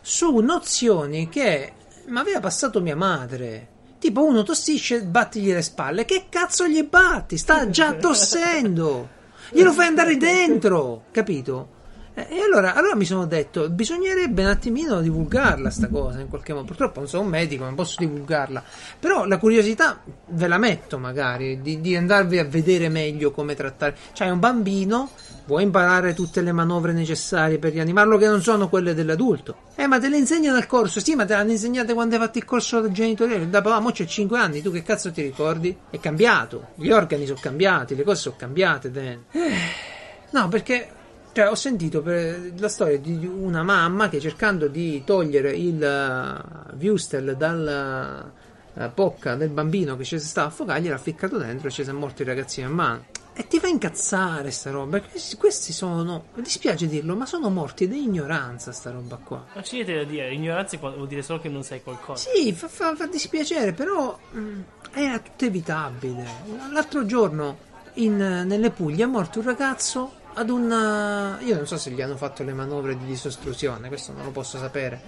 su nozioni che mi aveva passato mia madre. Tipo, uno tossisce, battigli le spalle. Che cazzo gli batti? Sta già tossendo. Glielo fai andare dentro, capito? Eh, E allora, allora mi sono detto, bisognerebbe un attimino divulgarla sta cosa in qualche modo. Purtroppo non sono un medico, non posso divulgarla. Però la curiosità ve la metto magari, di, di andarvi a vedere meglio come trattare. C'hai un bambino, vuoi imparare tutte le manovre necessarie per rianimarlo che non sono quelle dell'adulto. Eh, ma te le insegnano al corso? Sì, ma te le hanno insegnate quando hai fatto il corso genitoriale. Da papà, mo c'è 5 anni, tu che cazzo ti ricordi? È cambiato, gli organi sono cambiati, le cose sono cambiate, Dan. Eh, No, perché cioè, ho sentito la storia di una mamma che cercando di togliere il uh, Wustel dalla uh, bocca del bambino che ci si stava a affogare, gliel'ha ficcato dentro e ci si è morto il ragazzino in mano. E ti fa incazzare sta roba. Questi, questi sono, mi dispiace dirlo, ma sono morti di ignoranza sta roba qua. Non c'è niente da dire, ignoranza vuol dire solo che non sai qualcosa. Sì, fa, fa- fa dispiacere, però mh, era tutto evitabile. L'altro giorno in- nelle Puglie è morto un ragazzo ad un... Io non so se gli hanno fatto le manovre di disostruzione, questo non lo posso sapere.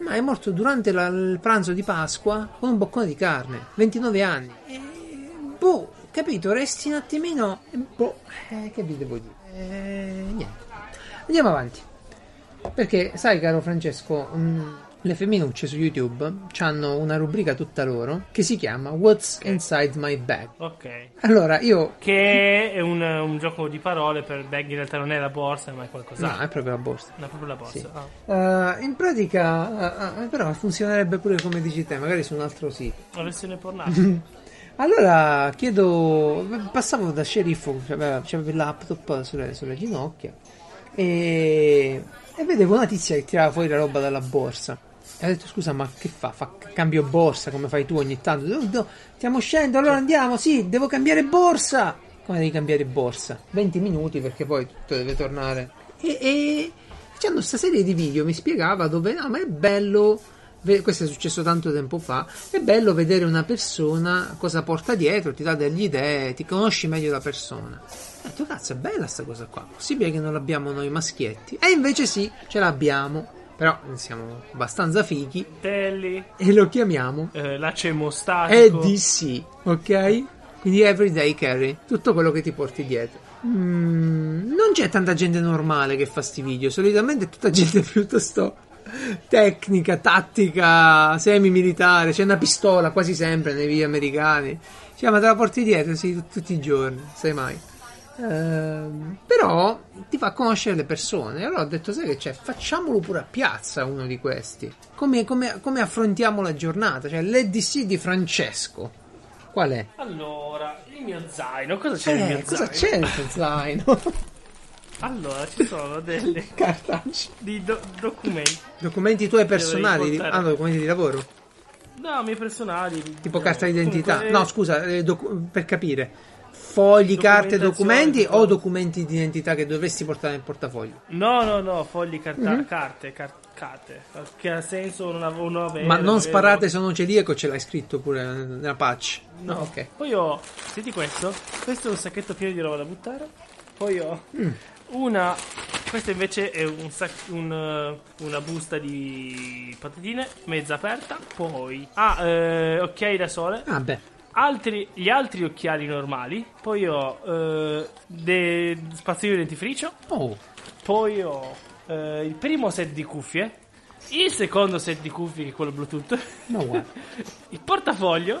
Ma è morto durante la- il pranzo di Pasqua con un boccone di carne, 29 anni. E, boh, capito, resti un attimino... e Boh, eh, che vi devo dire? Eh, niente. Andiamo avanti. Perché, sai, caro Francesco, mm, le femminucce su YouTube hanno una rubrica tutta loro che si chiama What's Inside My Bag. Ok. Allora, io. Che è un, un gioco di parole per bag, in realtà non è la borsa, ma è No, qualcos'altro. è proprio la borsa. No, è proprio la borsa. Sì. Ah. Eh, in pratica, eh, eh, però funzionerebbe pure come dici te, magari su un altro sito. La versione pornata. Allora chiedo, passavo da sceriffo, c'aveva, il laptop sulle, sulle ginocchia e, e vedevo una tizia che tirava fuori la roba dalla borsa. E ho detto scusa ma che fa? Fa cambio borsa come fai tu ogni tanto? No, no, stiamo scendendo, allora andiamo, sì, devo cambiare borsa. Come devi cambiare borsa? 20 minuti perché poi tutto deve tornare. E, e facendo questa serie di video mi spiegava dove, no ma è bello questo è successo tanto tempo fa. È bello vedere una persona cosa porta dietro, ti dà delle idee, ti conosci meglio la persona. Ho detto, cazzo, è bella sta cosa qua. Possibile che non l'abbiamo noi maschietti? E invece sì, ce l'abbiamo. Però siamo abbastanza fighi Telly, e lo chiamiamo eh, laccio emostatico. EDC, ok? Quindi Everyday Carry, tutto quello che ti porti dietro. Mm, non c'è tanta gente normale che fa sti video, solitamente è tutta gente piuttosto tecnica, tattica, semi-militare. C'è una pistola quasi sempre nei video americani. Cioè, ma te la porti dietro, sì, tut- tutti i giorni, sai mai. Ehm, però ti fa conoscere le persone. Allora ho detto: Sai che c'è? Facciamolo pure a piazza uno di questi. Come, come- come affrontiamo la giornata? Cioè, l'EDC di Francesco. Qual è? Allora, il mio zaino, cosa c'è nel Eh, mio cosa zaino? c'è nel tuo zaino? Allora, ci sono delle Cartacei. di do- documenti. Documenti tuoi personali? Di... Ah, no, documenti di lavoro? No, miei personali. Tipo eh, carta d'identità? comunque, No, scusa, eh, docu- per capire. Fogli, carte, documenti o documenti di identità che dovresti portare nel portafoglio? No, no, no, fogli, carta- Mhm. carte, car- carte. Che ha senso non avevo non Ma non avevo- sparate se non celiaco, ce l'hai scritto pure nella patch. No, ok. Poi ho, senti questo, questo è un sacchetto pieno di roba da buttare. Poi ho Mm. Una, questa invece è un sac- un, eh, una busta di patatine mezza aperta. Poi, ah, eh, occhiali da sole. Ah, beh. Altri, gli altri occhiali normali. Poi ho eh, de- spazzolino dentifricio. Oh, Poi ho eh, il primo set di cuffie. Il secondo set di cuffie che è quello Bluetooth. Guarda. il portafoglio.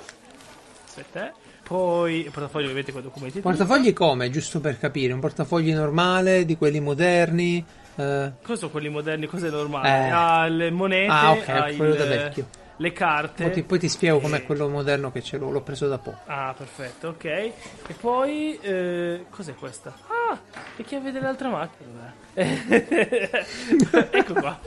Aspetta, eh. Poi il portafoglio ovviamente con documenti. e tutto. Portafogli come? Giusto per capire, un portafogli normale, di quelli moderni? eh, Cosa sono quelli moderni? Cose normali? Eh. Ha le monete, Ah, ok, ha quello il- da vecchio. le carte. poi, ti, poi ti spiego com'è Eh. quello moderno che ce l'ho, l'ho preso da poco. Ah, perfetto, ok. E poi, eh, cos'è questa? Ah, le chiavi dell'altra macchina. ecco qua.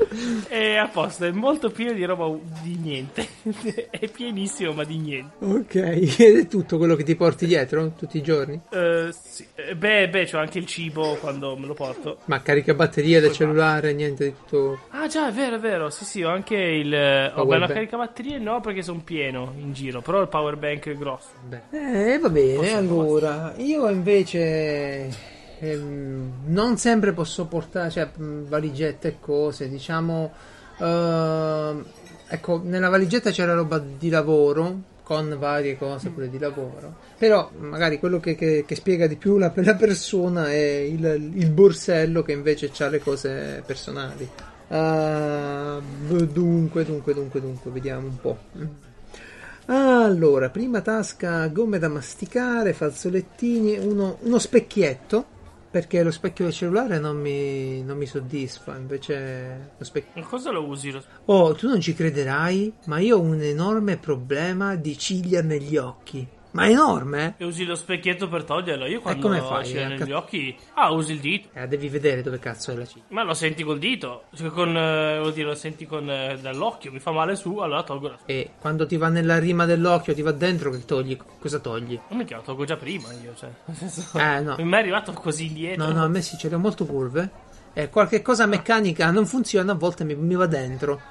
È a posto, è molto pieno di roba di niente. è pienissimo, ma di niente. Ok, ed è tutto quello che ti porti dietro tutti i giorni? Eh, sì. Eh, Beh, beh, c'ho anche il cibo quando me lo porto. Ma carica batterie del cellulare, niente di tutto. Ah, già, è vero, è vero. Sì, sì, ho anche il. Ho una bank. caricabatterie no, perché sono pieno in giro. Però il power bank è grosso. Beh, eh, va bene, Posso- allora, io invece ehm, non sempre posso portare, cioè, valigette e cose, diciamo, ehm, ecco, nella valigetta c'era roba di lavoro, con varie cose pure di lavoro, però magari quello che, che- che spiega di più la, la persona è il, il borsello che invece ha le cose personali. Ah, dunque, dunque, dunque, dunque, vediamo un po'. Allora, prima tasca, gomme da masticare, fazzolettini, uno, uno specchietto, perché lo specchio del cellulare non mi, non mi soddisfa, invece lo specchio... Ma cosa lo usi? Lo... Oh, tu non ci crederai, ma io ho un enorme problema di ciglia negli occhi. Ma enorme, eh? E usi lo specchietto per toglierlo. Io quando come ho fai, eh? negli occhi. Ah, usi il dito. Eh, devi vedere dove cazzo è la ciglia. Ma lo senti col dito. Cioè, con, eh, vuol dire, lo senti con, eh, dall'occhio. Mi fa male su, allora tolgo la. E quando ti va nella rima dell'occhio, ti va dentro, che togli? Cosa togli? Non mi lo tolgo già prima io. Cioè, senso, Eh, no. Non mi è arrivato così indietro. No, no, a me sì, ce le ho molto curve. E qualche cosa meccanica non funziona, a volte mi, mi va dentro.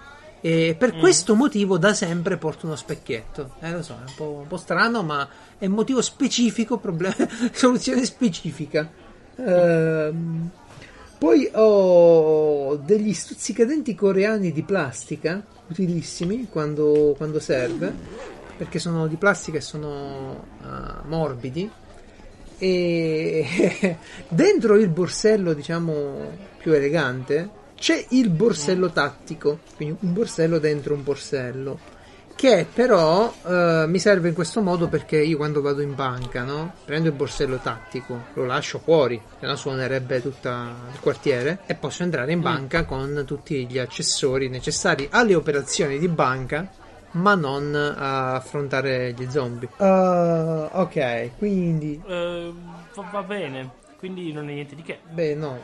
E per questo motivo da sempre porto uno specchietto. Eh, lo so, è un po', un po' strano, ma è un motivo specifico, problema, soluzione specifica. Ehm, poi ho degli stuzzicadenti coreani di plastica, utilissimi quando, quando serve, perché sono di plastica e sono ah, morbidi e dentro il borsello diciamo più elegante c'è il borsello tattico quindi un borsello dentro un borsello che però eh, mi serve in questo modo perché io quando vado in banca no? prendo il borsello tattico lo lascio fuori se no suonerebbe tutto il quartiere e posso entrare in banca con tutti gli accessori necessari alle operazioni di banca ma non a affrontare gli zombie. Uh, ok, quindi. Va, va bene. Quindi non è niente di che. Beh, no,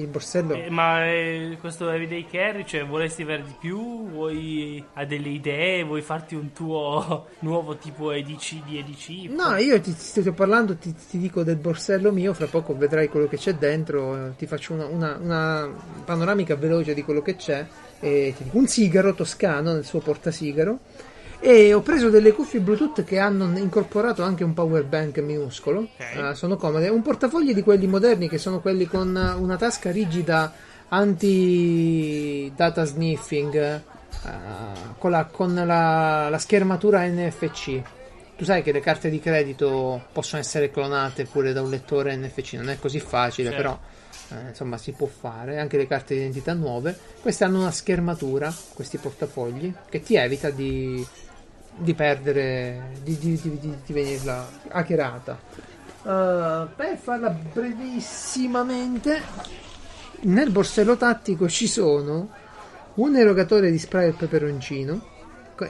il borsello. Eh, ma eh, questo everyday carry, cioè, vorresti avere di più? Vuoi hai delle idee? Vuoi farti un tuo nuovo tipo EDC di EDC? No, io ti, ti sto parlando, ti, ti dico del borsello mio, fra poco vedrai quello che c'è dentro, ti faccio una, una- una panoramica veloce di quello che c'è, e ti dico un sigaro toscano nel suo portasigaro, e ho preso delle cuffie Bluetooth che hanno incorporato anche un power bank minuscolo, Ok. eh, sono comode, un portafogli di quelli moderni che sono quelli con una tasca rigida anti data sniffing, eh, con, la, con la- la schermatura NFC. Tu sai che le carte di credito possono essere clonate pure da un lettore NFC, non è così facile, Certo. però eh, insomma si può fare, anche le carte di identità nuove. Queste hanno una schermatura, questi portafogli, che ti evita di, di perdere, di, di, di, di, venirla hackerata. Uh, per farla brevissimamente, nel borsello tattico ci sono un erogatore di spray al peperoncino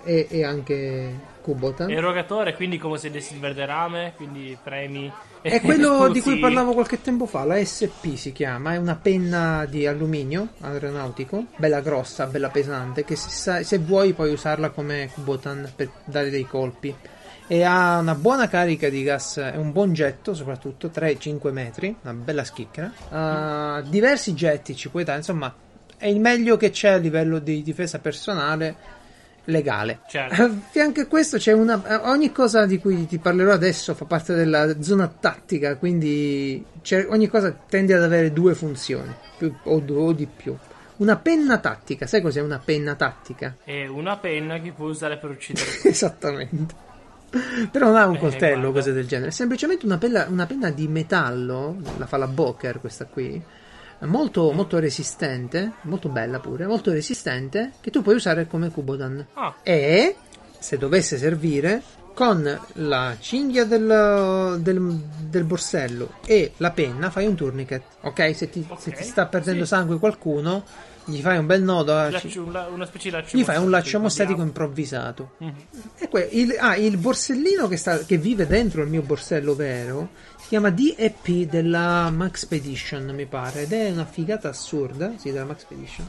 e, e anche Kubotan. Erogatore, quindi come se dessi il verde rame, quindi premi. È quello di cui parlavo qualche tempo fa, la SP si chiama, è una penna di alluminio aeronautico, bella grossa, bella pesante, che se, se vuoi puoi usarla come Kubotan per dare dei colpi. E ha una buona carica di gas, è un buon getto soprattutto, 3-5 metri, una bella schicchera. Ha diversi getti ci puoi dare, insomma è il meglio che c'è a livello di difesa personale legale. Certo. A fianco a questo c'è una. eh, Ogni cosa di cui ti parlerò adesso fa parte della zona tattica, quindi c'è- ogni cosa tende ad avere due funzioni, più- o o di più. Una penna tattica, sai cos'è una penna tattica? E una penna che puoi usare per uccidere. Esattamente. Però non ha un Eh, coltello o cose del genere, è semplicemente una penna, una penna di metallo, la fa la Boker questa qui, molto, molto resistente, molto bella pure, molto resistente, che tu puoi usare come Kubodan. Ah, E se dovesse servire, con la cinghia del, del, del borsello e la penna fai un tourniquet. Ok? Se ti, se Ok, ti sta perdendo sì. sangue qualcuno, gli fai un bel nodo, a- laccio- un la- una specie di laccio gli fai un laccio mostatico, mostatico improvvisato. Mhm. E que- il, ah, il borsellino che, sta, che vive dentro il mio borsello vero si chiama DEP della Max Expedition, mi pare, ed è una figata assurda, sì, della Max Expedition,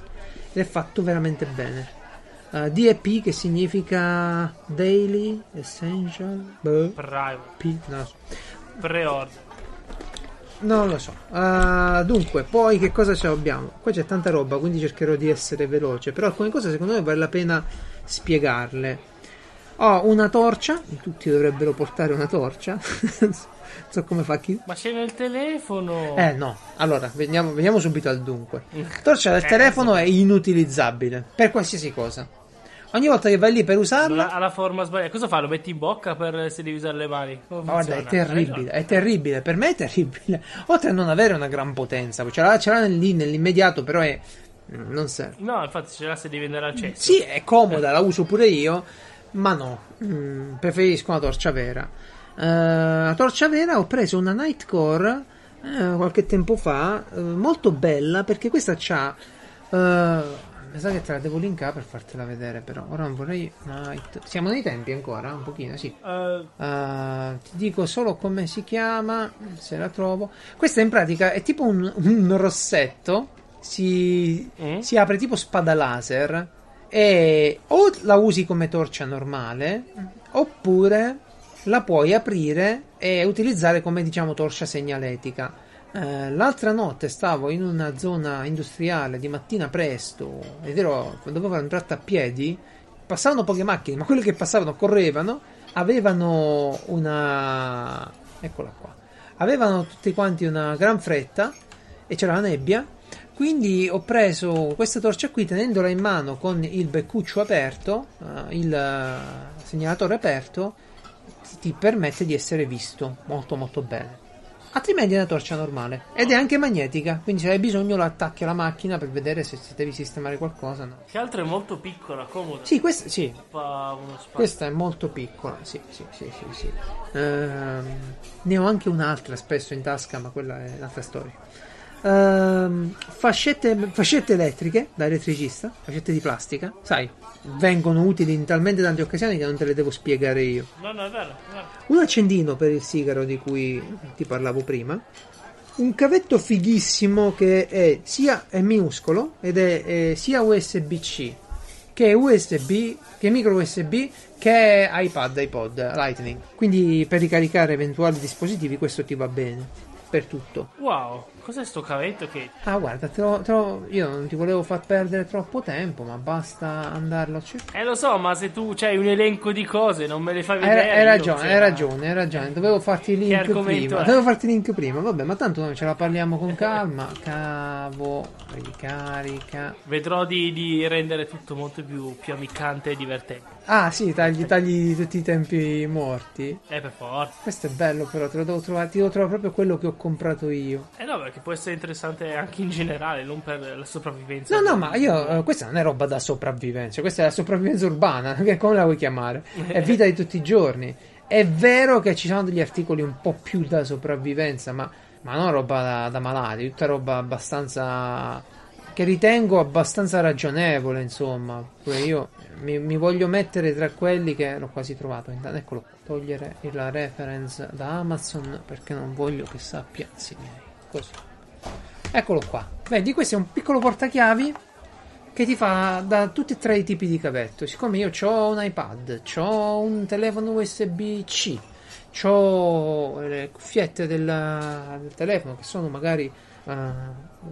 ed è fatto veramente bene. Uh, DEP che significa Daily Essential boh, Private, P, so. pre-order. Non lo so. Uh, dunque, poi che cosa abbiamo? Qua c'è tanta roba, quindi cercherò di essere veloce. Però alcune cose secondo me vale la pena spiegarle. Ho una torcia, tutti dovrebbero portare una torcia. non so come fa chi. Ma c'è nel telefono. Eh no, allora veniamo, veniamo subito al dunque. Torcia del Eh, telefono è inutilizzabile per qualsiasi cosa. Ogni volta che vai lì per usarla, Ha la forma sbagliata. Cosa fa? Lo metti in bocca per se devi usare le mani? Guarda, è terribile, è terribile, per me è terribile. Oltre a non avere una gran potenza, ce l'ha, ce l'ha lì nell'immediato, però è. mm, Non serve. No, infatti ce l'ha se devi andare al cesso. Sì, è comoda, la uso pure io, ma no, mm, preferisco una torcia vera. Eh, la torcia vera ho preso una Nightcore eh, qualche tempo fa, eh, molto bella perché questa c'ha. Eh, mi sa che te la devo linkare per fartela vedere, però ora non vorrei. Night... Siamo nei tempi ancora? Un pochino, sì. Eh, Uh, ti dico solo come si chiama, se la trovo. Questa in pratica è tipo un, un rossetto, si, Mm. si apre tipo spada laser e o la usi come torcia normale oppure la puoi aprire e utilizzare come diciamo torcia segnaletica. Eh, l'altra notte stavo in una zona industriale di mattina presto ed ero dovevo andare a piedi passavano poche macchine, ma quelle che passavano correvano, avevano una... eccola qua, avevano tutti quanti una gran fretta e c'era la nebbia, quindi ho preso questa torcia qui tenendola in mano con il beccuccio aperto, eh, il eh, segnalatore aperto, ti permette di essere visto molto molto bene. Altrimenti è una torcia normale ed è anche magnetica, quindi se hai bisogno la attacchi alla macchina per vedere se devi sistemare qualcosa. No. che altro è molto piccola, comoda. Sì, questa, sì, questa è molto piccola, sì, sì, sì, sì, sì. Ehm, ne ho anche un'altra spesso in tasca, ma quella è un'altra storia. Ehm, fascette, fascette elettriche da elettricista, fascette di plastica, sai, vengono utili in talmente tante occasioni che non te le devo spiegare io. No, no, vero. Un accendino per il sigaro di cui ti parlavo prima. Un cavetto fighissimo che è sia è minuscolo ed è, è sia USB-C che USB, che micro USB, che iPad, iPod, Lightning. Quindi per ricaricare eventuali dispositivi questo ti va bene. Per tutto. Wow, cos'è sto cavetto che... Ah, guarda, te lo- te lo- io non ti volevo far perdere troppo tempo, ma basta andarlo a cercare. Eh lo so, ma se tu c'hai un elenco di cose non me le fai Hai, vedere... hai io, ragione, hai ragione, hai ragione. Dovevo farti il link prima. è? Dovevo farti il link prima. Vabbè, ma tanto noi ce la parliamo con calma. Cavo, ricarica. Vedrò di, di rendere tutto molto più, più ammiccante e divertente. Ah, sì, tagli, tagli tutti i tempi morti. Eh, per forza. Questo è bello, però te lo devo trovare. Ti devo trovare proprio quello che ho comprato io. Eh no, perché può essere interessante anche in generale, non per la sopravvivenza. No, no, ma io. eh, questa non è roba da sopravvivenza. Questa è la sopravvivenza urbana. Che come la vuoi chiamare? È vita di tutti i giorni. È vero che ci sono degli articoli un po' più da sopravvivenza, ma, ma non roba da, da malati, tutta roba abbastanza. che ritengo abbastanza ragionevole, insomma. Pure io mi, mi voglio mettere tra quelli che l'ho quasi trovato. Intanto, eccolo. Togliere la reference da Amazon perché non voglio che sappia. Sì, così. Eccolo qua. Vedi, questo è un piccolo portachiavi che ti fa da tutti e tre i tipi di cavetto. Siccome io ho un iPad, ho un telefono USB-C, ho le cuffiette del, del telefono che sono magari eh,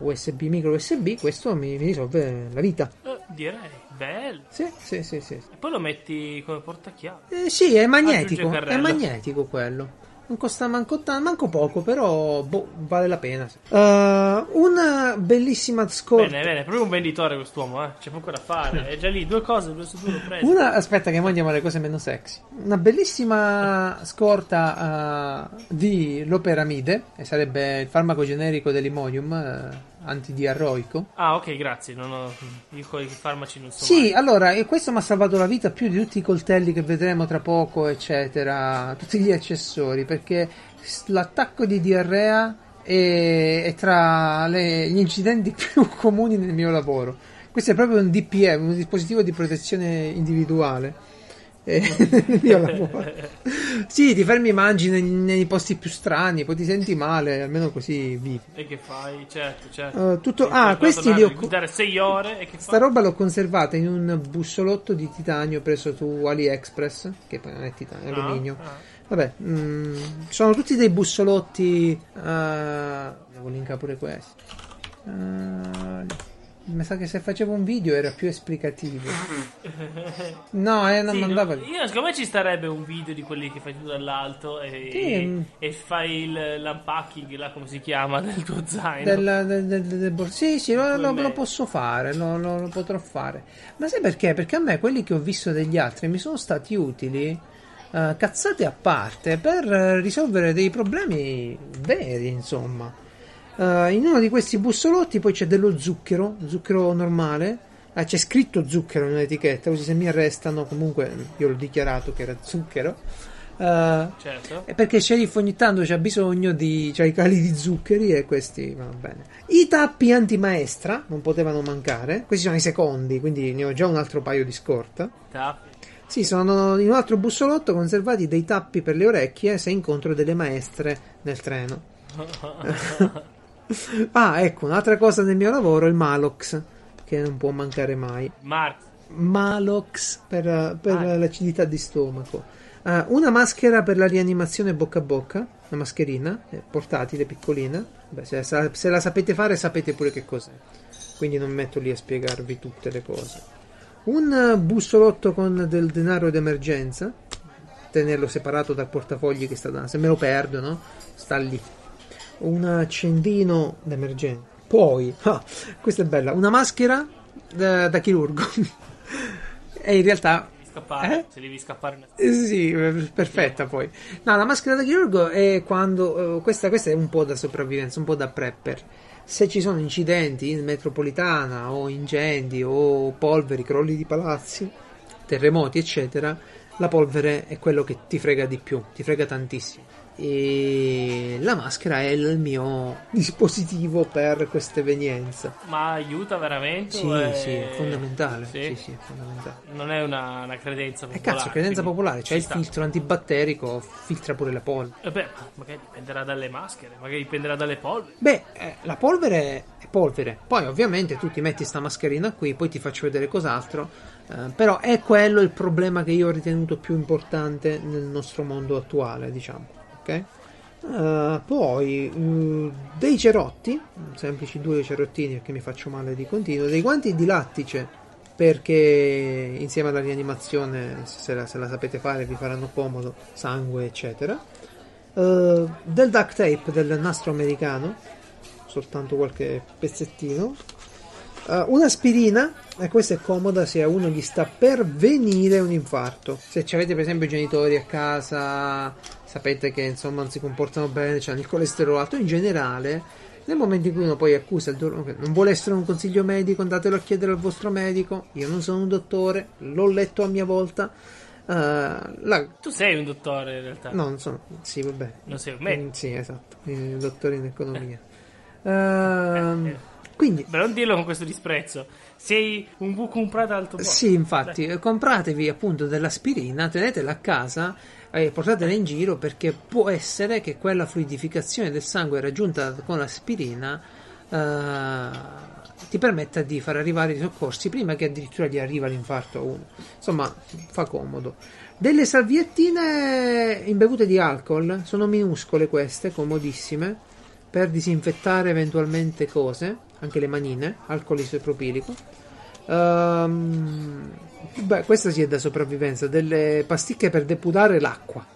USB, micro USB, questo mi, mi risolve la vita. Eh, direi, bello. Sì, sì, sì, sì. E poi lo metti come portachiavi. Eh, sì, è magnetico, è magnetico quello. Non costa manco, tanto, manco poco, però boh, vale la pena. Uh, una bellissima scorta. Bene, bene, proprio un venditore quest'uomo, eh. C'è poco da fare. È già lì, due cose, due su due preso. Una, aspetta, che mo andiamo alle cose meno sexy. Una bellissima scorta uh, di loperamide, che sarebbe il farmaco generico dell'imodium. Uh, antidiarroico. Ah, ok, grazie. Non ho... Io con i farmaci non so. Sì, mai. allora, e questo mi ha salvato la vita più di tutti i coltelli che vedremo tra poco, eccetera. Tutti gli accessori, perché l'attacco di diarrea è, è tra le, gli incidenti più comuni nel mio lavoro. Questo è proprio un DPM, un dispositivo di protezione individuale. sì, ti fermi e mangi nei, nei, posti più strani, poi ti senti male, almeno così vivi. E che fai? Certo, certo. Uh, tutto... Ah, questi li ho... guidare 6 ore e che Sta roba l'ho conservata in un bussolotto di titanio preso su AliExpress, che poi non è titanio, è ah, alluminio. Ah. Vabbè, mh, mm, sono tutti dei bussolotti. Uh, devo linkare pure questo. Uh, mi sa che se facevo un video era più esplicativo. No, eh, non sì, mandava. No, io, secondo me ci starebbe un video di quelli che fai tu dall'alto e, sì. e fai il, l'unpacking, là come si chiama, del tuo zaino. Del, del, del, sì, sì, lo, lo, lo, posso fare, lo, lo, potrò fare. Ma sai perché? Perché a me quelli che ho visto degli altri mi sono stati utili. Uh, cazzate a parte per risolvere dei problemi veri, insomma. Uh, in uno di questi bussolotti poi c'è dello zucchero, zucchero normale. Ah, c'è scritto zucchero nell'etichetta, così se mi arrestano, comunque io l'ho dichiarato che era zucchero. Uh, certo. Perché Sheriff ogni tanto c'ha bisogno di. c'ha i cali di zuccheri e questi vanno bene. I tappi antimaestra non potevano mancare. Questi sono i secondi, quindi ne ho già un altro paio di scorta. Tappi. Sì, sono in un altro bussolotto conservati dei tappi per le orecchie se incontro delle maestre nel treno. ah, ecco, un'altra cosa del mio lavoro è il Malox, che non può mancare mai. Marx. Malox per, per ah. l'acidità di stomaco. Uh, una maschera per la rianimazione bocca a bocca, una mascherina eh, portatile, piccolina. Beh, se, se, la sapete fare, sapete pure che cos'è. Quindi non metto lì a spiegarvi tutte le cose. Un bussolotto con del denaro d'emergenza, tenerlo separato dal portafogli che sta da. Se me lo perdo, no? Sta lì un accendino d'emergenza. Poi, ah, questa è bella, una maschera da, da chirurgo. e in realtà scappare, eh? se devi scappare. Eh, sì, perfetta sì. poi. No, la maschera da chirurgo è quando uh, questa, questa, è un po' da sopravvivenza, un po' da prepper. Se ci sono incidenti in metropolitana o incendi o polveri, crolli di palazzi, terremoti, eccetera, la polvere è quello che ti frega di più, ti frega tantissimo e la maschera è il mio dispositivo per questa evenienza. Ma aiuta veramente? Sì, è... sì, è fondamentale. Sì? Sì, sì, è fondamentale. Non è una, una credenza popolare. Eh cazzo, credenza popolare, c'è il sta. filtro antibatterico, filtra pure la polvere. Eh beh, magari dipenderà dalle maschere, magari dipenderà dalle polveri. Beh, eh, la polvere è polvere. Poi ovviamente tu ti metti sta mascherina qui, poi ti faccio vedere cos'altro. Eh, però è quello il problema che io ho ritenuto più importante nel nostro mondo attuale, diciamo ok? Uh, poi uh, dei cerotti, semplici due cerottini perché mi faccio male di continuo, dei guanti di lattice perché insieme alla rianimazione, se la, se la sapete fare, vi faranno comodo, sangue, eccetera. Uh, del duct tape del nastro americano, soltanto qualche pezzettino. Uh, un'aspirina, e questa è comoda se a uno gli sta per venire un infarto. Se avete per esempio i genitori a casa sapete che insomma non si comportano bene, hanno il colesterolo alto in generale. Nel momento in cui uno poi accusa il dolore, non vuole essere un consiglio medico, andatelo a chiedere al vostro medico. Io non sono un dottore, l'ho letto a mia volta. Uh, la... Tu sei un dottore in realtà? No, non sono. Sì, vabbè. Non sei un medico? Mm, sì, esatto. Un dottore in economia. Uh, quindi, Beh, non dirlo con questo disprezzo. Sei un buco comprato alto. Sì, infatti, Dai. compratevi appunto dell'aspirina, tenetela a casa e portatela in giro perché può essere che quella fluidificazione del sangue raggiunta con l'aspirina eh, ti permetta di far arrivare i soccorsi prima che addirittura gli arriva l'infarto a uno. Insomma, fa comodo. Delle salviettine imbevute di alcol, sono minuscole queste, comodissime, per disinfettare eventualmente cose, anche le manine, alcol isopropilico. Um, Beh, questa sì è da sopravvivenza. Delle pasticche per depurare l'acqua.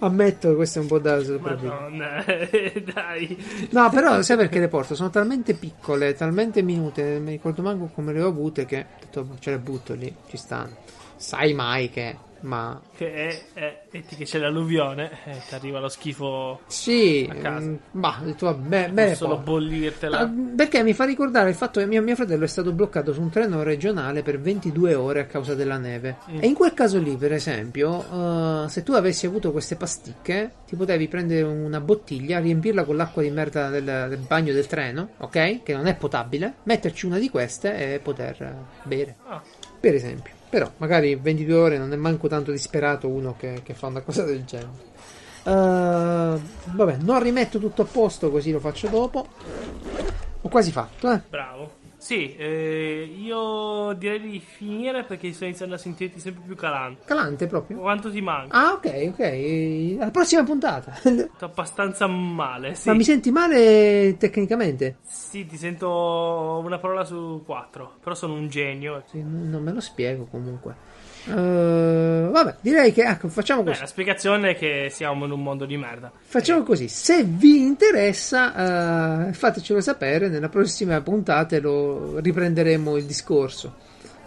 Ammetto che questo è un po' da sopravvivere. Madonna, dai. No, però sai perché le porto? Sono talmente piccole, talmente minute, mi ricordo manco come le ho avute che ho detto, ce le butto lì, ci stanno. Sai mai che, ma Che è, è, metti che c'è l'alluvione e ti arriva lo schifo. sì, A casa. mm, ho detto, vabbè, me le solo bollirtela. Ah, Perché mi fa ricordare il fatto che mio, mio fratello è stato bloccato su un treno regionale per 22 ore a causa della neve. Mm. E in quel caso lì, per esempio, eh, se tu avessi avuto queste pasticche, ti potevi prendere una bottiglia, riempirla con l'acqua di merda del, del bagno del treno, ok? Che non è potabile, metterci una di queste e poter eh, bere. Ah, Per esempio. Però magari 22 ore non è manco tanto disperato uno che, che fa una cosa del genere. Eh, vabbè, non rimetto tutto a posto così lo faccio dopo. Ho quasi fatto, eh. bravo. Sì, eh, io direi di finire perché sto iniziando a sentirti sempre più calante. Calante proprio. Quanto ti manca? Ah, ok, ok. Alla prossima puntata. Sto abbastanza male. Sì. Ma mi senti male tecnicamente? Sì, ti sento una parola su quattro. Però sono un genio. Sì, non me lo spiego comunque. Eh, vabbè, direi che ecco, facciamo Beh, così. la spiegazione è che siamo in un mondo di merda. Facciamo così, se vi interessa, eh, fatecelo sapere. Nella prossima puntata lo riprenderemo il discorso.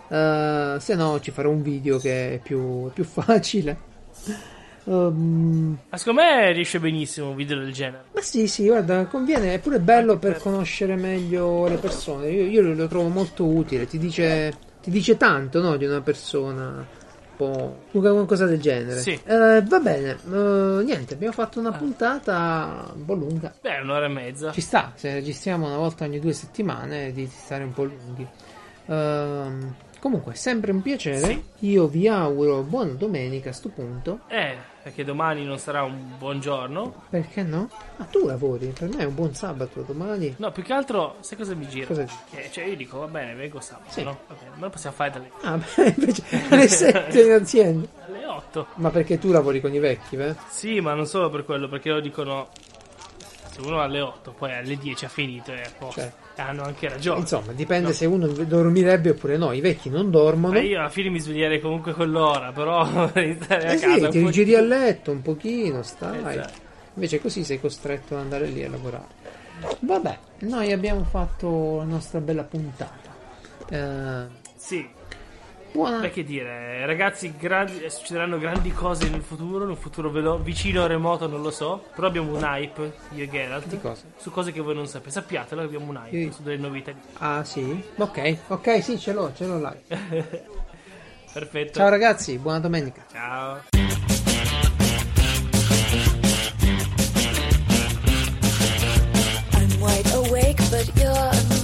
Eh, se no, ci farò un video che è più, più facile. Ehm, Ma secondo me riesce benissimo un video del genere. ma sì, sì, guarda, conviene, è pure bello per conoscere meglio le persone. Io, io lo trovo molto utile, ti dice, ti dice tanto no, di una persona. Un po' qualcosa del genere. Sì. Eh, va bene, eh, niente, abbiamo fatto una puntata un po' lunga. Beh, un'ora e mezza. Ci sta, se registriamo una volta ogni due settimane di stare un po' lunghi. Ehm, comunque, sempre un piacere. Sì. Io vi auguro buona domenica a sto punto. Eh, perché domani non sarà un buon giorno. Perché no? Ah, tu lavori, per me è un buon sabato domani. No, più che altro, sai cosa mi gira? Cosa? Che, cioè, io dico, va bene, vengo sabato, Sì. no? Va bene, ma lo possiamo fare dalle, Ah, beh, invece alle 7 in azienda. dalle 8. Ma perché tu lavori con i vecchi, beh? Sì, ma non solo per quello, perché loro dicono se uno alle 8, poi alle 10 ha finito e a posto. Certo. Hanno anche ragione. Insomma, dipende No. se uno dormirebbe oppure no. I vecchi non dormono. Ma io alla fine mi sveglierei comunque quell'ora, però vorrei stare a Eh casa. sì, un ti rigiri a letto un pochino, stai. Esatto. Invece così sei costretto ad andare lì a lavorare. Vabbè, noi abbiamo fatto la nostra bella puntata. Eh, Sì, Buona. Beh, che dire, ragazzi, grandi, eh, succederanno grandi cose nel futuro, in un futuro velo- vicino o remoto, non lo so. Però abbiamo un hype, io e Geralt. Cosa? Su cose che voi non sapete. Sappiatelo che abbiamo un hype sì. su delle novità. Ah, sì? Ok, ok, sì, ce l'ho, ce l'ho là. Perfetto. Ciao ragazzi, buona domenica. Ciao. but you're